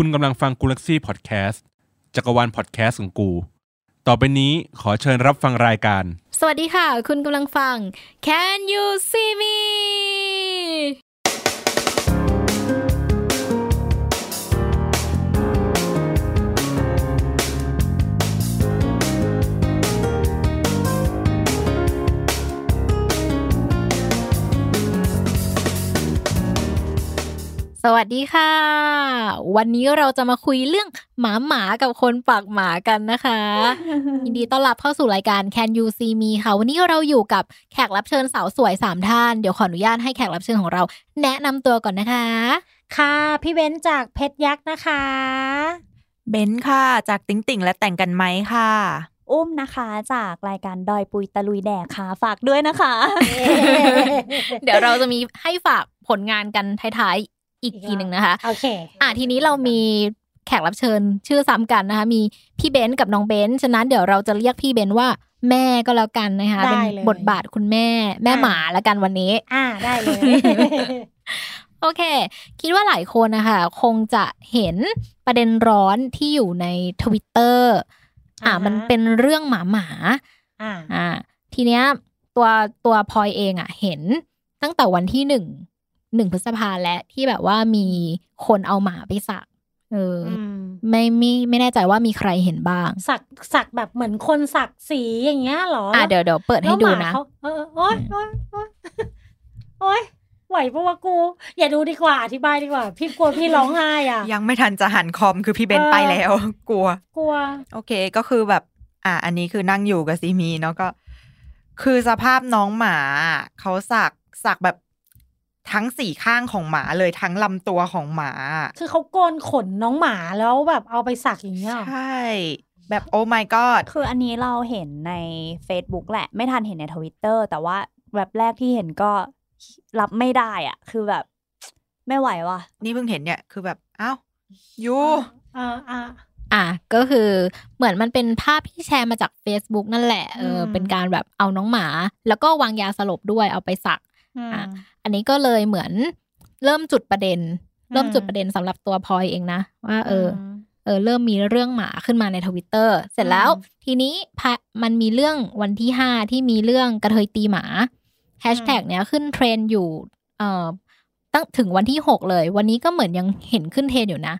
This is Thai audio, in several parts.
คุณกำลังฟังกูลักซี่พอดแคสต์จักรวาลพอดแคสต์ของกู ต่อไปนี้ขอเชิญรับฟังรายการ สวัสดีค่ะ คุณกำลังฟัง Can you see me สวัสดีค่ะ วันนี้เราจะมาคุยเรื่องหมาหมากับคนปากหมากันนะคะ ยินดีต้อนรับเข้าสู่รายการ Can You See Me ค่ะ วันนี้เราอยู่กับแขกรับเชิญสาวสวยสามท่าน เดี๋ยวขออนุญาตให้แขกรับเชิญของเรา แนะนำตัวก่อนนะคะ ค่ะ พี่เบนซ์จากเพชรยักษ์นะคะ เบนซ์ค่ะ จากติ๊งติ่งและแต่งกันไหมค่ะอุ้มนะคะจากรายการดอยปุยตะลุยแดกค่ะ ฝากด้วยนะคะ เดี๋ยวเราจะมีให้ฝากผลงานกันท้ายๆ อีกทีหนึ่งนะคะโอเคอะทีนี้เรามีแขกรับเชิญชื่อซ้ำกันนะคะ มีพี่เบนซ์กับน้องเบนซ์ฉะนั้นเดี๋ยวเราจะเรียกพี่เบนซ์ว่าแม่ก็แล้วกันนะคะได้เป็นเลยบทบาทคุณแม่ แม่อะหมาแล้วกันวันนี้ อ่าได้เลยโอเค คิดว่าหลายคนนะคะคงจะเห็นประเด็นร้อนที่อยู่ในทวิตเตอร์อะอ่าฮะมันเป็นเรื่องหมาหมาอ่าอ่า ทีเนี้ยตัวตัวพลอยเองอะ เห็นตั้งแต่วันที่หนึ่ง หนึ่งพฤษภาและที่แบบว่ามีคนเอาหมาไปสักเออออืมไม่ไม่ไม่แน่ใจว่ามีใครเห็นบ้าง สักสักแบบเหมือนคนสักสีอย่างเงี้ยเหรออะเดี๋ยวเดี๋ยวเปิดให้แล้วดูมานะเขาเออโอ๊ยโอ๊ยโอ๊ยโอ๊ยไหวปะวะกู อย่าดูดีกว่าอธิบายดีกว่า พี่กลัวพี่ร้องไห้อะ ยังไม่ทันจะหันคอมคือพี่เบนซ์เออไปแล้ว กลัว กลัว โอเคก็คือแบบ อะอันนี้คือนั่งอยู่กับซีมีเนาะก็ คือสภาพน้องหมาเขาสักสักแบบ ทั้งสี่ข้างของหมาเลยทั้งลำตัวของหมา คือเขาโกนขนน้องหมาแล้วแบบเอาไปสักอย่างเงี้ยเหรอใช่ แบบโอ้ my god คืออันนี้เราเห็นใน Facebook แหละ ไม่ทันเห็นในทวิตเตอร์แต่ว่าแบบแรกที่เห็นก็รับไม่ได้อะคือแบบ ไม่ไหวว่ะ นี่เพิ่งเห็นเนี่ย คือแบบอ้าวยูอ่าอ่าอะก็คือเหมือนมันเป็นภาพที่แชร์มาจาก Facebook นั่นแหละเอออมเป็นการแบบเอาน้องหมา แล้วก็วางยาสลบด้วยเอาไปสัก อืมอะอันนี้ก็เลยเหมือนเริ่มจุดประเด็นอืมเริ่มจุดประเด็นสำหรับตัวพลอยเองนะว่าเอออเออเริ่มมีเรื่องหมาขึ้นมาในทวิตเตอร์เสร็จแล้วอืมทีนี้พะมันมีเรื่องวันที่ห้าที่มีเรื่องกระเทยตีหมาแฮชแท็กเนี้ยขึ้นเทรนด์อยู่เอ่อตั้งถึงวันที่หกเลย วันนี้ก็เหมือนยังเห็นขึ้นเทรนด์อยู่นะ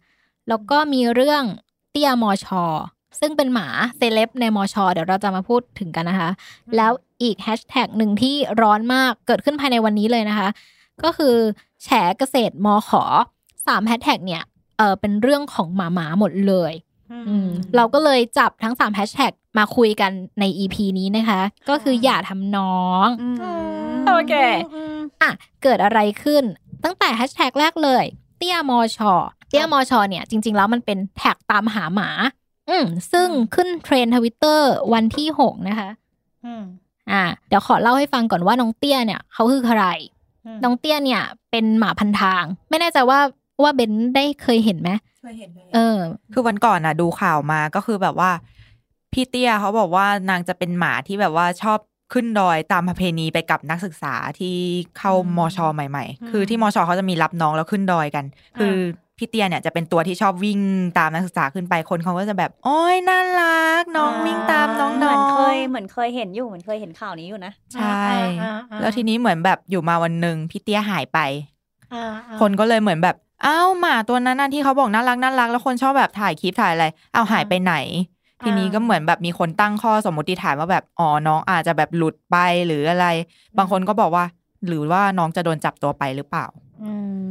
แล้วก็มีเรื่องเตี้ยมอชอ ซึ่งเป็นหมาเซเลบในมอชอเดี๋ยวเราจะมาพูดถึงกันนะคะ แล้วอีกแฮชแท็กหนึ่งที่ร้อนมากเกิดขึ้นภายในวันนี้เลยนะคะ ก็คือแฉเกษตรมอขอสามแฮชแท็กเนี่ยเออเป็นเรื่องของหมาหมาหมดเลย อืมเราก็เลยจับทั้ง3แฮชแท็กมาคุยกันใน EP นี้นะคะ ก็คืออย่าทำน้องอืมโอเคมอะเกิดอะไรขึ้นตั้งแต่แฮชแท็กแรกเลย เตี้ยมอชอเตี้ยมอชอเนี่ยจริง ๆ แล้วมันเป็นแท็กตามหาหมา อืมซึ่งขึ้นเทรนด์ทวิตเตอร์ Twitter วันที่6นะคะ อืมอ่า เดี๋ยวขอเล่าให้ฟังก่อนว่าน้องเตี้ยเนี่ยเขาคือใครมน้องเตี้ยเนี่ย เป็นหมาพันทาง ไม่แน่ใจว่าว่าเบนได้เคยเห็นไหมเคยเห็นเลยเออ คือวันก่อนอะ ดูข่าวมาก็คือแบบว่า พี่เตี้ยเขาบอกว่านางจะเป็นหมาที่แบบว่าชอบขึ้นดอยตามประเพณีไปกับนักศึกษาที่เข้ามอชอใหม่ ๆ คือที่มอชอเขาจะมีรับน้องแล้วขึ้นดอยกัน คือ พี่เตี้ยเนี่ยจะเป็นตัวที่ชอบวิ่งตามนักศึกษาขึ้นไปคนเขาก็จะแบบโอ้ยน่ารักน้องวิ่งตามน้องเหมือนเคยๆเหมือนเคยเห็นอยู่เหมือนเคยเห็นข่าวนี้อยู่นะใช่อ่าอ่าแล้วทีนี้เหมือนแบบอยู่มาวันหนึ่งพี่เตี้ยหายไปอ่าอ่าคนก็เลยเหมือนแบบอ้าวหมาตัวนั้นน่ะที่เขาบอกน่ารักน่ารักแล้วคนชอบแบบถ่ายคลิปถ่ายอะไรเอาหายไปไหนทีนี้ก็เหมือนแบบมีคนตั้งข้อสมมติฐานว่าแบบอ๋อน้องอาจจะแบบหลุดไปหรืออะไร บางคนก็บอกว่า หรือว่าน้องจะโดนจับตัวไปหรือเปล่าอืม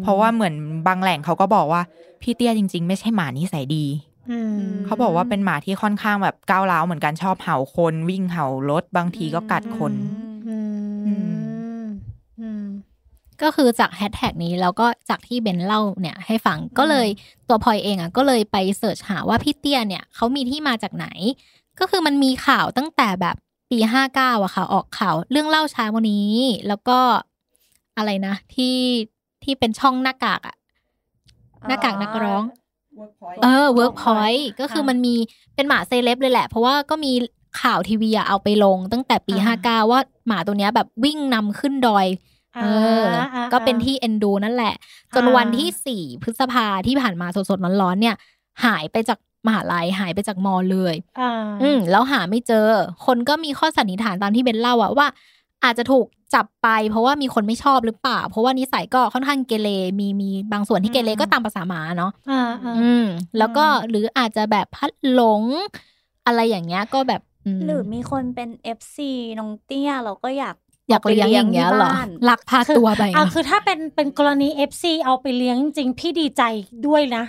เพราะว่าเหมือนบางแหล่งเขาก็บอกว่า พี่เตี้ยจริง ๆ ไม่ใช่หมานิสัยดีอืมเขาบอกว่าเป็นหมาที่ค่อนข้างแบบก้าวร้าวเหมือนกันชอบเห่าคนวิ่งเห่ารถบางทีก็กัดคนอืมอือืมก็คือจากแฮชแท็กนี้แล้วก็จากที่เบนเล่าเนี่ยให้ฟังก็เลยตัวพลอยเองอะก็เลยไปเสิร์ชหาว่าพี่เตี้ยเนี่ยเขามีที่มาจากไหน ก็คือมันมีข่าวตั้งแต่แบบปีห้าเก้าอะค่ะ ออกข่าวเรื่องเล่าเช้าวันนี้ แล้วก็อะไรนะ ที่ ที่เป็นช่องหน้ากากอะหน้ากากนักร้อง เออ Workpoint ก็คือมันมีเป็นหมาเซเลบเลยแหละ เพราะว่าก็มีข่าวทีวีอะเอาไปลงตั้งแต่ปีอ่าห้าเก้าว่าหมาตัวเนี้ยแบบวิ่งนำขึ้นดอยเออ ก็เป็นที่เอ็นดูนั่นแหละ จนวันที่สี่พฤษภาที่ผ่านมาสดๆร้อนๆเนี่ย หายไปจากมหาลัยหายไปจากมอเลยอ่าอืมแล้วหาไม่เจอ คนก็มีข้อสันนิษฐานตามที่เบนเล่าอะว่า อาจจะถูก จับไป เพราะว่ามีคนไม่ชอบหรือเปล่า เพราะว่านิสัยก็ค่อนข้างเกเรมีมีบางส่วนที่เกเรก็ตามภาษาหมาเนาะอ่าอ่าอืม แล้วก็หรืออาจจะแบบพัดหลง อะไรอย่างเงี้ยก็แบบมหรือมีคนเป็น FC น้องเตี้ยเราก็อยากอยากเลี้ยงอย่างเงี้ยเหรอที่บ้านลักพาตัวไปอะคือถ้าเป็นเป็นกรณี FC เอาไปเลี้ยงจริงๆพี่ดีใจด้วยนะ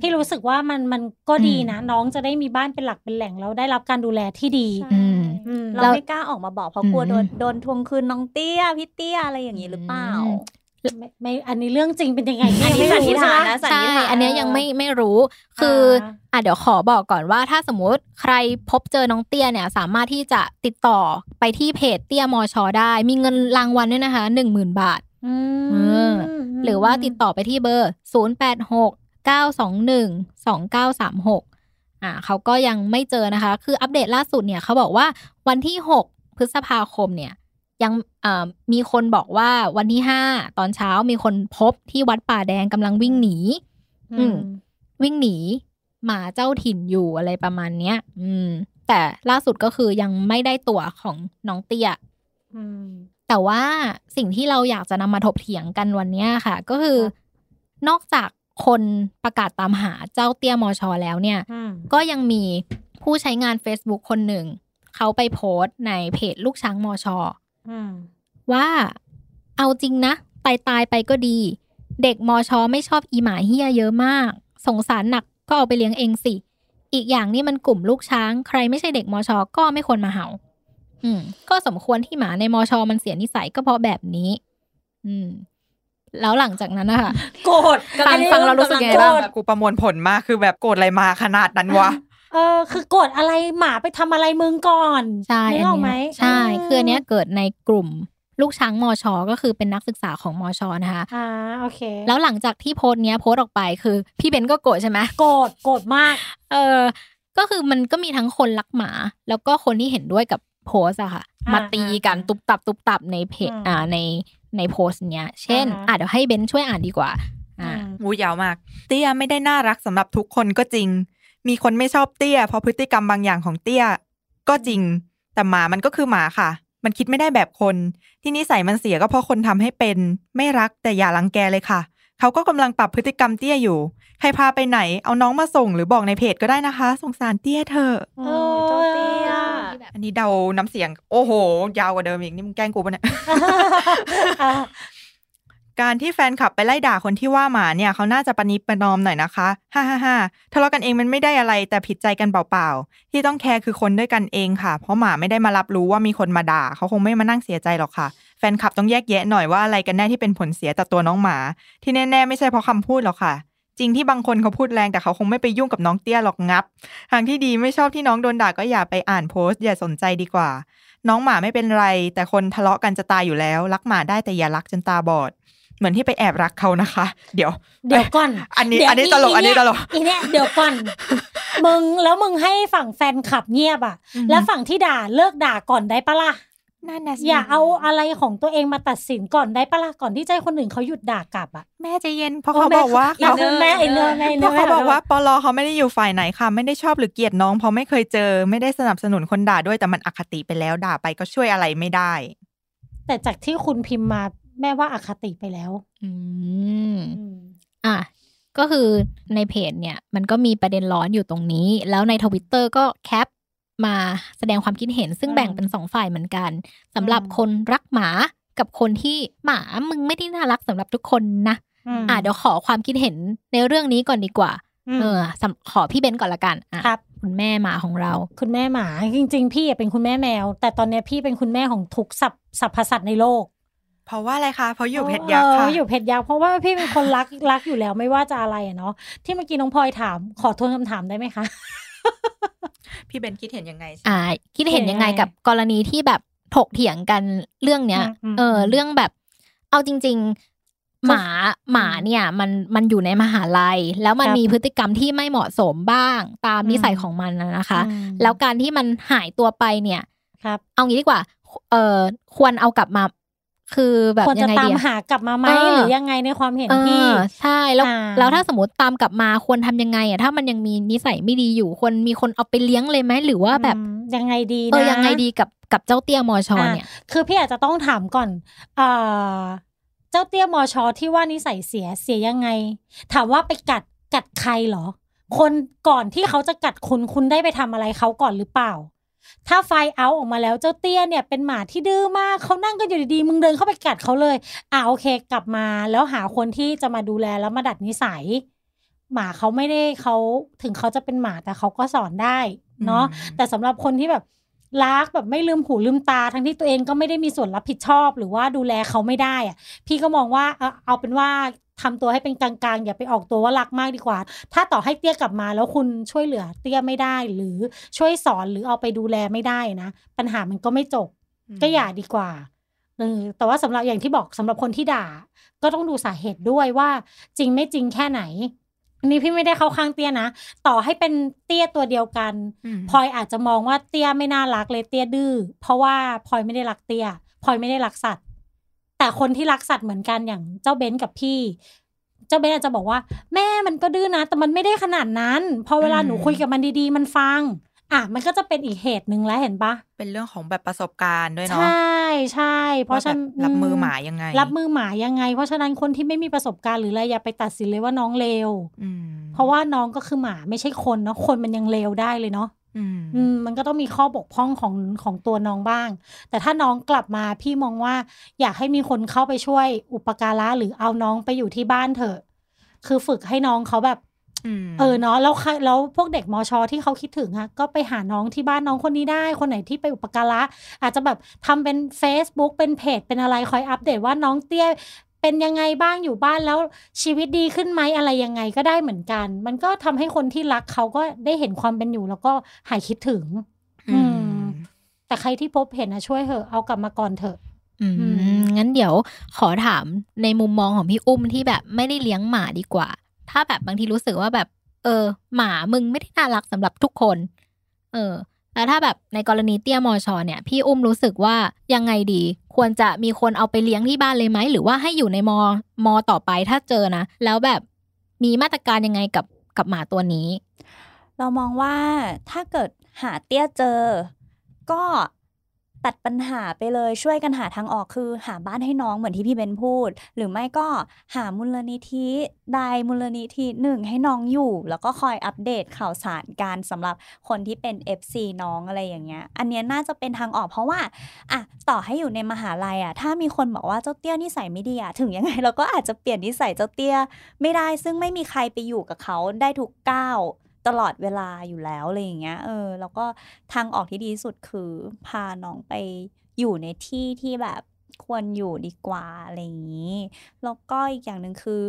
พี่รู้สึกว่ามันมันก็ดีนะ น้องจะได้มีบ้านเป็นหลักเป็นแหล่งแล้วได้รับการดูแลที่ดีใช่อืมอืมเราแล้วไม่กล้าออกมาบอกเพราะกลัวอืมโดนโดนทวงคืนน้องเตี้ยพี่เตี้ยอะไรอย่างนี้หรือเปล่าอืมไม่ไม่อันนี้เรื่องจริงเป็นยังไงอันนี้ไม่สันรู้นิษฐานใช่ไหมนะสันใช่นิษฐานอันเนี้ยยังไม่ไม่รู้ คืออาอะเดี๋ยวขอบอกก่อนว่า ถ้าสมมุติใครพบเจอน้องเตี้ยเนี่ย สามารถที่จะติดต่อไปที่เพจเตี้ยมอชอได้ มีเงินรางวัลด้วยนะคะหนึ่งหมื่นบาทอืเออมหรือว่าติดต่อไปที่เบอร์ 0 8 6 9 2 1 2 9 3 6อ่าเขาก็ยังไม่เจอนะคะ คืออัปเดตล่าสุดเนี่ยเขาบอกว่าวันที่ 6 พฤษภาคมเนี่ยยังเอ่อมีคนบอกว่าวันที่ 5 ตอนเช้ามีคนพบที่วัดป่าแดงกำลังวิ่งหนี อืม วิ่งหนีหมาเจ้าถิ่นอยู่อะไรประมาณเนี้ย อืม แต่ล่าสุดก็คือยังไม่ได้ตัวของน้องเตี้ยอืมแต่ว่าสิ่งที่เราอยากจะนำมาถกเถียงกันวันเนี้ยค่ะ ก็คือครับนอกจาก คนประกาศตามหาเจ้าเตี้ยมอชอแล้วเนี่ยอืมก็ยังมีผู้ใช้งาน Facebook คนหนึ่ง เขาไปโพสต์ในเพจลูกช้างมอชออืมว่าเอาจริงนะ ตายตายๆไปก็ดี เด็กมอชอไม่ชอบอีหมาเฮียเยอะมาก สงสารหนักก็เอาไปเลี้ยงเองสิ อีกอย่างนี่มันกลุ่มลูกช้าง ใครไม่ใช่เด็กมอชอก็ไม่ควรมาเห่า อืม ก็สมควรที่หมาในมอชอมันเสียนิสัยก็เพราะแบบนี้ อืม แล้วหลังจากนั้นนะคะโกรธฟังฟังเรารู้สึกยังไงโกรบ้างธแบบกูประมวลผลมากคือแบบโกรธอะไรมาขนาดนั้นวะเออคือโกรธอะไรหมาไปทำอะไรมึงก่อนใช่นึอักนออกไหมเนี้ยใช่คืออันเนี้ยเกิดในกลุ่มลูกช้างมอชอก็คือเป็นนักศึกษาของมอชอนะคะอ่าโอเค แล้วหลังจากที่โพสต์เนี้ยโพสต์ออกไปคือ พี่เบนก็โกรธใช่ไหมโกรธโกรธมาก เออ ก็คือมันก็มีทั้งคนรักหมา แล้วก็คนที่เห็นด้วยกับโพสต์อะค่ะอ่ามาตีกันอ่าตุบตับตุบตับในเพจอืมอ่าใน ในโพสต์เนี้ย เช่นอ่าฮะอะเดี๋ยวให้เบนช่วยอ่านดีกว่า อ่าอืมวูยาวมาก เตี้ยไม่ได้น่ารักสำหรับทุกคนก็จริง มีคนไม่ชอบเตี้ย เพราะพฤติกรรมบางอย่างของเตี้ย ก็จริง แต่หมามันก็คือหมาค่ะ มันคิดไม่ได้แบบคน ที่นิสัยมันเสียก็เพราะคนทำให้เป็น ไม่รักแต่อย่ารังแกเลยค่ะ เขาก็กำลังปรับพฤติกรรมเตี้ยอยู่ ใครพาไปไหน เอาน้องมาส่งหรือบอกในเพจก็ได้นะคะ สงสารเตี้ยเธอะโอ้ยเจ้าเตี้ย อันนี้เดาน้ำเสียง โอ้โห ยาวกว่าเดิมอีกนี่มึงแกล้งกูปะเนี่ยอ่าการที่แฟนคลับไปไล่ด่าคนที่ว่าหมาเนี่ยเขาน่าจะประนีประนอมหน่อยนะคะฮ่าฮ่าฮ่าทะเลาะกันเองมันไม่ได้อะไรแต่ผิดใจกันเปล่าๆ ที่ต้องแคร์คือคนด้วยกันเองค่ะ เพราะหมาไม่ได้มารับรู้ว่ามีคนมาด่า เขาคงไม่มานั่งเสียใจหรอกค่ะ แฟนคลับต้องแยกแยะหน่อยว่าอะไรกันแน่ที่เป็นผลเสียต่อตัวน้องหมา ที่แน่ๆไม่ใช่เพราะคำพูดหรอกค่ะ จริงที่บางคนเขาพูดแรงแต่เขาคงไม่ไปยุ่งกับน้องเตี้ยหรอกงับ ทางที่ดีไม่ชอบที่น้องโดนด่าก็อย่าไปอ่านโพสต์อย่าสนใจดีกว่า น้องหมาไม่เป็นไร แต่คนทะเลาะกันจะตายอยู่แล้ว รักหมาได้แต่อย่ารักจนตาบอดเหมือนที่ไปแอบรักเขานะคะ เดี๋ยว เดี๋ยวก่อน อันนี้เดี๋ยวอันนี้ตลก อันนี้ตลกอีเนี่ยเดี๋ยวก่อน มึงแล้วมึงให้ฝั่งแฟนคลับเงียบอะอือฮึแล้วฝั่งที่ด่าเลิกด่าก่อนได้ปะล่ะ นั่นนะสิอย่าเอาอะไรของตัวเองมาตัดสินก่อนได้ปะล่ะก่อนที่จะให้คนอื่นเขาหยุดด่ากลับอะแม่ใจเย็นเพราะเขาบอกว่าเขาเขาแม่ไอเนอร์แม่ไอเพเนอราะร์เขาบอกว่าปลอเขาไม่ได้อยู่ฝ่ายไหนค่ะ ไม่ได้ชอบหรือเกลียดน้องเพราะไม่เคยเจอ ไม่ได้สนับสนุนคนด่าด้วยแต่มันอคติไปแล้วด่าไปก็ช่วยอะไรไม่ได้ แต่จากที่คุณพิมพ์มาแม่ว่าอคติไปแล้ว อืมอะก็คือในเพจเนี่ย มันก็มีประเด็นร้อนอยู่ตรงนี้ แล้วในทวิตเตอร์ก็แคป มาแสดงความคิดเห็น ซึ่งอืมแบ่งเป็นสองฝ่ายเหมือนกันสำหรับอืมคนรักหมากับคนที่หมามึงไม่ได้น่ารักสำหรับทุกคนนะมอะเดี๋ยวขอความคิดเห็นในเรื่องนี้ก่อนดีกว่าอืมเออสำขอพี่เบนก่อนละกันอะครับ คุณแม่หมาของเรา คุณแม่หมาจริง ๆ พี่อะเป็นคุณแม่แมว แต่ตอนเนี้ยพี่เป็นคุณแม่ของทุกสับสัพพสัตว์ในโลก เพราะว่าอะไรคะเพราะอยู่เพชรยักษ์ค่ะเอออยู่เพชรยักษ์เพราะว่าพี่เป็นคนรักรักอยู่แล้วไม่ว่าจะอะไรอะเนาะที่เมื่อกี้น้องพลอยถาม ขอทวนคำถามได้ไหมคะ พี่เบนคิดเห็นยังไงอ่า คิดเห็นยังไงกับกรณีที่แบบถกเถียงกันเรื่องเนี้ยอืมอืมเออ เรื่องแบบ เอาจริง ๆ หมาหมาเนี่ย มันมันอยู่ในมหาลัย แล้วมันครับมีพฤติกรรมที่ไม่เหมาะสมบ้าง ตามอืมนิสัยของมันนะนะคะอืมแล้วการที่มันหายตัวไปเนี่ย ครับ เอางี้ดีกว่า เออควรเอากลับมา คือแบบควรยัจะงไงตามดีอะหากลับมาไหมเออหรือยังไงในความเห็นพี่เออใช่แล้วอ่าแล้วถ้าสมมติตามกลับมาควรทำยังไงอะถ้ามันยังมีนิสัยไม่ดีอยู่ควรมีคนเอาไปเลี้ยงเลยไหมหรือว่าแบบอืมยังไงดีเอนะอยังไงดีกับกับเจ้าเตี้ยมอชอเนี่ย คือพี่อาจจะต้องถามก่อนอ่าเจ้าเตี้ยมอชอที่ว่านิสัยเสียเสียยังไง ถามว่าไปกัดกัดใครเหรอ คนก่อนที่เขาจะกัดคุณคุณได้ไปทำอะไรเขาก่อนหรือเปล่า ถ้าไฟเอาออกมาแล้วเจ้าเตี้ยเนี่ยเป็นหมาที่ดื้อมากเขานั่งกันอยู่ดีๆมึงเดินเข้าไปกัดเขาเลยอ่าโอเค กลับมาแล้วหาคนที่จะมาดูแลแล้วมาดัดนิสัย หมาเขาไม่ได้เขาถึงเขาจะเป็นหมาแต่เขาก็สอนได้เนาะอืมแต่สำหรับคนที่แบบรักแบบไม่ลืมหูลืมตาทั้งที่ตัวเองก็ไม่ได้มีส่วนรับผิดชอบหรือว่าดูแลเขาไม่ได้อะพี่ก็มองว่าเอาเอาเป็นว่า ทำตัวให้เป็นกลางๆ อย่าไปออกตัวว่ารักมากดีกว่า ถ้าต่อให้เตี้ยกลับมาแล้วคุณช่วยเหลือเตี้ยไม่ได้ หรือช่วยสอนหรือเอาไปดูแลไม่ได้นะ ปัญหามันก็ไม่จบ ก็อย่าดีกว่าเออแต่ว่าสำหรับอย่างที่บอกสำหรับคนที่ด่า ก็ต้องดูสาเหตุด้วยว่าจริงไม่จริงแค่ไหนอันนี้พี่ไม่ได้เข้าข้างเตี้ยนะ ต่อให้เป็นเตี้ยตัวเดียวกันอืมพลอยอาจจะมองว่าเตี้ยไม่น่ารักเลยเตี้ยดื้อเพราะว่าพลอยไม่ได้รักเตี้ยพลอยไม่ได้รักสัตว์ แต่คนที่รักสัตว์เหมือนกันอย่างเจ้าเบนซ์กับพี่ เจ้าเบนซ์อาจจะบอกว่า แม่มันก็ดื้อนะ แต่มันไม่ได้ขนาดนั้น พอเวลาอืมหนูคุยกับมันดีๆ มันฟัง อะ มันก็จะเป็นอีกเหตุหนึ่งแล้วเห็นปะเป็นเรื่องของแบบประสบการณ์ด้วยใชเนาะ่ใช่ เพราะฉะนั้นว่าแบบรับมือหมายังไง รับมือหมายังไง เพราะฉะนั้นคนที่ไม่มีประสบการณ์หรืออะไรอย่าไปตัดสินเลยว่าน้องเลวอืมเพราะว่าน้องก็คือหมาไม่ใช่คนเนาะคนมันยังเลวได้เลยเนาะอื มอืมมันก็ต้องมีข้อบกพร่องของของตัวน้องบ้าง แต่ถ้าน้องกลับมาพี่มองว่า อยากให้มีคนเข้าไปช่วยอุปการะหรือเอาน้องไปอยู่ที่บ้านเถอะ คือฝึกให้น้องเขาแบบมเออเนาะแล้วใครแล้วพวกเด็กมอชอที่เขาคิดถึงอะก็ไปหาน้องที่บ้านน้องคนนี้ได้ คนไหนที่ไปอุปการะอาจจะแบบทำเป็น Facebook เป็นเพจเป็นอะไรคอยอัปเดตว่าน้องเตี้ย เป็นยังไงบ้างอยู่บ้านแล้วชีวิตดีขึ้นไหมอะไรยังไงก็ได้เหมือนกัน มันก็ทำให้คนที่รักเขาก็ได้เห็นความเป็นอยู่ แล้วก็หายคิดถึง อืม แต่ใครที่พบเห็นนะช่วยเถอะเอากลับมาก่อนเถอะอืมอืมงั้นเดี๋ยวขอถามในมุมมองของพี่อุ้มที่แบบไม่ได้เลี้ยงหมาดีกว่า ถ้าแบบบางทีรู้สึกว่าแบบ เออ หมามึงไม่ได้น่ารักสำหรับทุกคน เออ แล้วถ้าแบบในกรณีเตี้ยมอชอเนี่ยพี่อุ้มรู้สึกว่ายังไงดี ควรจะมีคนเอาไปเลี้ยงที่บ้านเลยไหม หรือว่าให้อยู่ในมอมอต่อไปถ้าเจอนะ แล้วแบบมีมาตรการยังไงกับกับหมาตัวนี้ เรามองว่าถ้าเกิดหาเตี้ยเจอ ก็ ตัดปัญหาไปเลยช่วยกันหาทางออกคือหาบ้านให้น้องเหมือนที่พี่เบนพูด หรือไม่ก็หามูลนิธิใดมูลนิธิหนึ่งให้น้องอยู่ แล้วก็คอยอัปเดตข่าวสารการสำหรับคนที่เป็น FC น้องอะไรอย่างเงี้ย อันเนี้ยน่าจะเป็นทางออกเพราะว่าอะต่อให้อยู่ในมหาลัยอะถ้ามีคนบอกว่าเจ้าเตี้ยนิสัยไม่ดีอะถึงยังไงเราก็อาจจะเปลี่ยนนิสัยเจ้าเตี้ยไม่ได้ซึ่งไม่มีใครไปอยู่กับเขาได้ทุกก้าว ตลอดเวลาอยู่แล้วอะไรอย่างเงี้ย เออ แล้วก็ทางออกที่ดีที่สุดคือพาน้องไปอยู่ในที่ที่แบบควรอยู่ดีกว่าอะไรอย่างนี้ แล้วก็อีกอย่างหนึ่งคือ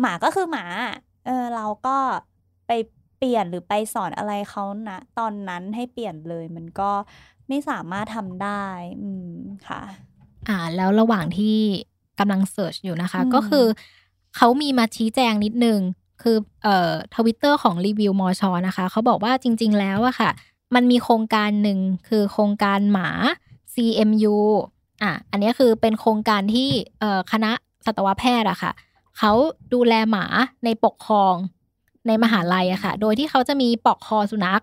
หมาก็คือหมา เออ เราก็ไปเปลี่ยนหรือไปสอนอะไรเขานะตอนนั้นให้เปลี่ยนเลยมันก็ไม่สามารถทำได้ อืมค่ะ อ่า แล้วระหว่างที่กำลังเสิร์ชอยู่นะคะอืมก็คือเขามีมาชี้แจงนิดนึง คือเอ่อทวิตเตอร์ของรีวิวมอชอนะคะเขาบอกว่าจริง ๆ แล้วอะค่ะ มันมีโครงการหนึ่งคือโครงการหมา CMU อะอันนี้คือเป็นโครงการที่เอ่อคณะสัตวแพทย์อะค่ะเขาดูแลหมาในปกครองในมหาลัยอะค่ะ โดยที่เขาจะมีปลอกคอสุนัข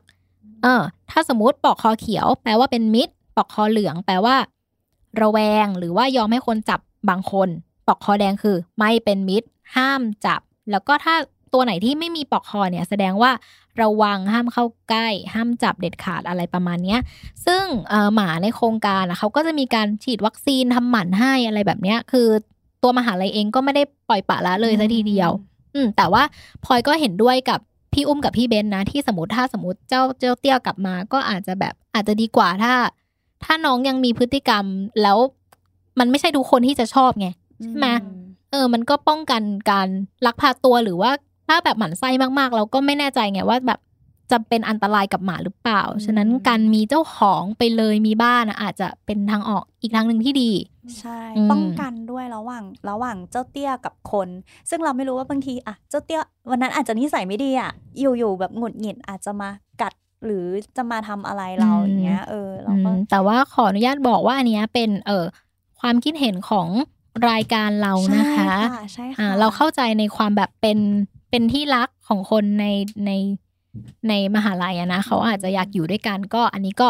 เออ ถ้าสมมติปลอกคอเขียว แปลว่าเป็นมิตรปลอกคอเหลือง แปลว่า ระแวง หรือว่ายอมให้คนจับบางคนปลอกคอแดงคือ ไม่เป็นมิตร ห้ามจับ แล้วก็ถ้า ตัวไหนที่ไม่มีปลอกคอเนี่ยแสดงว่าระวังห้ามเข้าใกล้ ห้ามจับเด็ดขาดอะไรประมาณเนี้ยซึ่งเอ่อหมาในโครงการอะเขาก็จะมีการฉีดวัคซีนทำหมันให้อะไรแบบเนี้ยคือตัวมหาลัยเองก็ไม่ได้ปล่อยปละละเลยซะทีเดียว อืมแต่ว่าพลอยก็เห็นด้วยกับพี่อุ้มกับพี่เบนนะ ที่สมมติถ้าสมมติเจ้าเจ้าเตี้ยกลับมา ก็อาจจะแบบอาจจะดีกว่าถ้า ถ้าน้องยังมีพฤติกรรมแล้วมันไม่ใช่ทุกคนที่จะชอบไงใช่ไหมเออ มันก็ป้องกันการลักพาตัวหรือว่า ถ้าแบบหมั่นไส้มากๆ เราก็ไม่แน่ใจไงว่าแบบจะเป็นอันตรายกับหมาหรือเปล่า ฉะนั้นการมีเจ้าของไปเลยมีบ้านอะอาจจะเป็นทางออกอีกทางหนึ่งที่ดี ใช่อืมป้องกันด้วยระหว่างระหว่างเจ้าเตี้ยกับคน ซึ่งเราไม่รู้ว่าบางทีอะเจ้าเตี้ยวันนั้นอาจจะนิสัยไม่ดีอะ อยู่ๆแบบหงุดหงิดอาจจะมากัดหรือจะมาทำอะไรเราอย่างเงี้ย เออเราอืก็มแต่ว่าขออนุญาตบอกว่าอันเนี้ยเป็นเออคความคิดเห็นของรายการเรานะคะใช่ค่ะใช่ค่ะอ่าเราเข้าใจในความแบบเป็น เป็นที่รักของคนในในในมหาลัยอะนะเขาอาจจะอยากอยู่ด้วยกันก็ อันนี้ก็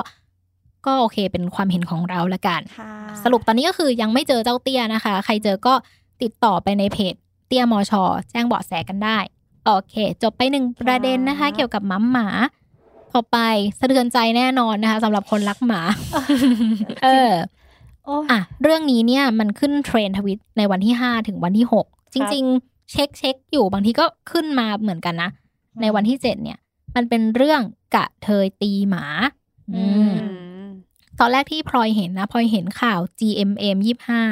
ก็โอเคเป็นความเห็นของเราละกันค่ะสรุปตอนนี้ก็คือยังไม่เจอเจ้าเตี้ยนะคะ ใครเจอก็ติดต่อไปในเพจเตี้ยมอชอแจ้งเบาะแสกันได้ โอเค จบไปหนึ่งประเด็นนะคะ เกี่ยวกับหมัมหมาต่อไปสะเทือนใจแน่นอนนะคะสำหรับคนรักหมา เออโอ้ยอะเรื่องนี้เนี่ยมันขึ้นเทรนด์ทวิตในวันที่ห้าถึงวันที่หกจริง ๆ เช็คเช็คอยู่บางทีก็ขึ้นมาเหมือนกันนะ ในวันที่เจ็ดเนี่ย มันเป็นเรื่องกะเทยตีหมา อืมอืมตอนแรกที่พลอยเห็นนะพลอยเห็นข่าว GMM ยี่ห้า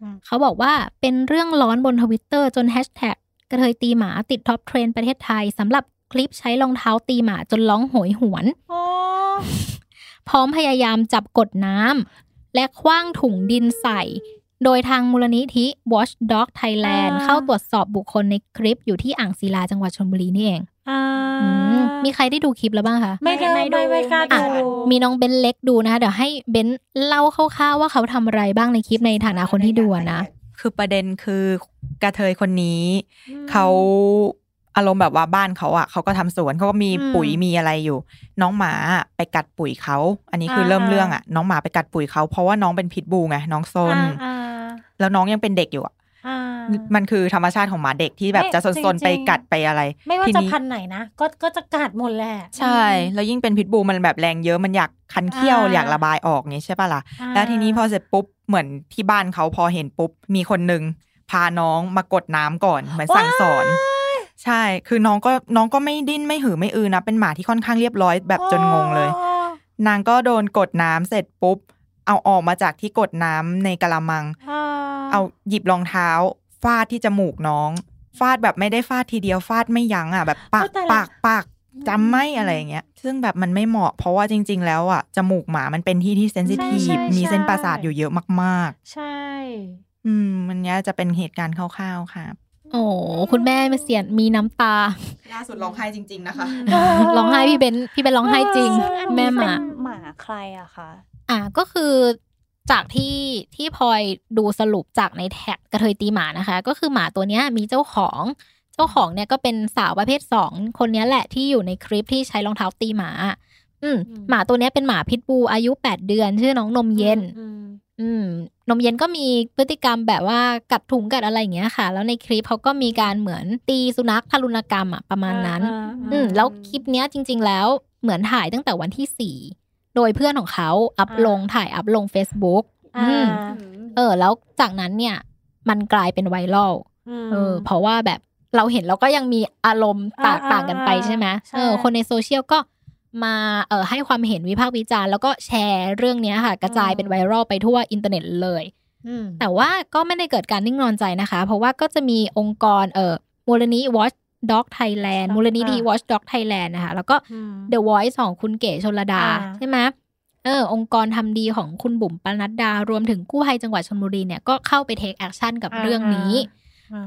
อืมเขาบอกว่าเป็นเรื่องร้อนบนทวิตเตอร์จนแฮชแท็กกะเทยตีหมาติด top trend ประเทศไทยสำหรับคลิปใช้รองเท้าตีหมาจนร้องโหยหวนโอ้พร้อมพยายามจับกดน้ำและขว้างถุงดินใส่ โดยทางมูลนิธิ Watchdog Thailand เข้าตรวจสอบบุคคลในคลิปอยู่ที่อ่างศิลาจังหวัดชลบุรีนี่เองอ่าอืมมีใครได้ดูคลิปแล้วบ้างคะ ไม่ได้ไม่ไม่ดูไม่กล้าอะดูมีน้องเบนเล็กดูนะคะเดี๋ยวให้เบนเล่าคร่าวๆว่าเขาทำอะไรบ้างในคลิปในฐานะคนที่ดูอะนะ คือประเด็นคือกระเทยคนนี้ เขา อารมณ์แบบว่าบ้านเขาอะเขาก็ทำสวนเขาก็มีอืมปุ๋ยมีอะไรอยู่ น้องหมาอะไปกัดปุ๋ยเขาอันนี้คืออ่าเริ่มเรื่องอะ น้องหมาไปกัดปุ๋ยเขาเพราะว่าน้องเป็นพิษบูไงน้องซนอ่าแล้วน้องยังเป็นเด็กอยู่อะอ่ามันคือธรรมชาติของหมาเด็กที่แบบไม่จะจริซนงๆๆไปกัดไปอะไร ไม่ว่าทีจะนี้พันธุ์ไหนนะก็ก็จะกัดหมดแหละใช่ แล้วยิ่งเป็นพิษบูมันแบบแรงเยอะมันอยากคันเขี้ยวอ่าอยากระบายออกงี้ใช่ปะล่ะอ่าแล้วทีนี้พอเสร็จปุ๊บเหมือนที่บ้านเขาพอเห็นปุ๊บมีคนหนึ่งพาน้องมากดน้ำก่อนเหมือนสั่งสอน ใช่ คือน้องก็น้องก็ไม่ดิ้นไม่หือไม่อือนะ เป็นหมาที่ค่อนข้างเรียบร้อยแบบจนงงเลย นางก็โดนกดน้ำเสร็จปุ๊บ เอาออกมาจากที่กดน้ำในกะละมังอ่าเอาหยิบรองเท้าฟาดที่จมูกน้อง ฟาดแบบไม่ได้ฟาดทีเดียวฟาดไม่ยั้งอะแบบปากปากปากจำไม่อะไรอย่างเงี้ย ซึ่งแบบมันไม่เหมาะ เพราะว่าจริง ๆ แล้วอะจมูกหมามันเป็นที่ที่เซนซิทีฟมีเส้นประสาทอยู่เยอะมากใช่ๆอืมมันเนี้ยจะเป็นเหตุการณ์คร่าวๆค่ะ โอ้คุณแม่มาเสียนมีน้ำตาล่าสุดร้องไห้จริง ๆ นะคะร้องไห้พี่เบนพี่เบนร้องไห้จริงซึ่งอันแม่นี้หเป็มานหมาใครอะคะอะก็คือจากที่ที่พลอยดูสรุปจากในแท็กกระเทยตีหมานะคะ ก็คือหมาตัวเนี้ยมีเจ้าของ เจ้าของเนี่ยก็เป็นสาวประเภทสองคนเนี้ยแหละที่อยู่ในคลิปที่ใช้รองเท้าตีหมา อืมหมาตัวเนี้ยเป็นหมาพิษบูอายุแปดเดือน ชื่อน้องนมเย็น อืมอืมนมเย็นก็มีพฤติกรรมแบบว่ากัดถุงกัดอะไรอย่างเงี้ยค่ะ แล้วในคลิปเขาก็มีการเหมือนตีสุนัขทารุณกรรมอะประมาณนั้นอ่าอืมแล้วคลิปเนี้ยจริง ๆ แล้วเหมือนถ่ายตั้งแต่วันที่สี่โดยเพื่อนของเขา up ลงถ่าย up ลง Facebook อ่าอืมเออ แล้วจากนั้นเนี่ย มันกลายเป็นไวรัลเออ เพราะว่าแบบเราเห็นเราก็ยังมีอารมณ์ต่างอ่าต่างกันไปอ่าใช่ไหมใช่เออ คนในโซเชียลก็ มาเออให้ความเห็นวิพากษ์วิจารณ์แล้วก็แชร์เรื่องเนี้ยค่ะ กระจายเป็นไวรัลไปทั่วอินเทอร์เน็ตเลยอืมแต่ว่าก็ไม่ได้เกิดการนิ่งนอนใจนะคะ เพราะว่าก็จะมีองค์กรเออมูลนิธิ Watch Dog Thailand มูลนิธิ Watch Dog Thailand นะคะ แล้วก็อืม The Voice ของคุณเก๋ชลลดาอ่าใช่ไหมเออองค์กรทำดีของคุณบุ๋มปนัดดารวมถึงกู้ภัยจังหวัดชลบุรีเนี่ยก็เข้าไป take action กับเรื่องนี้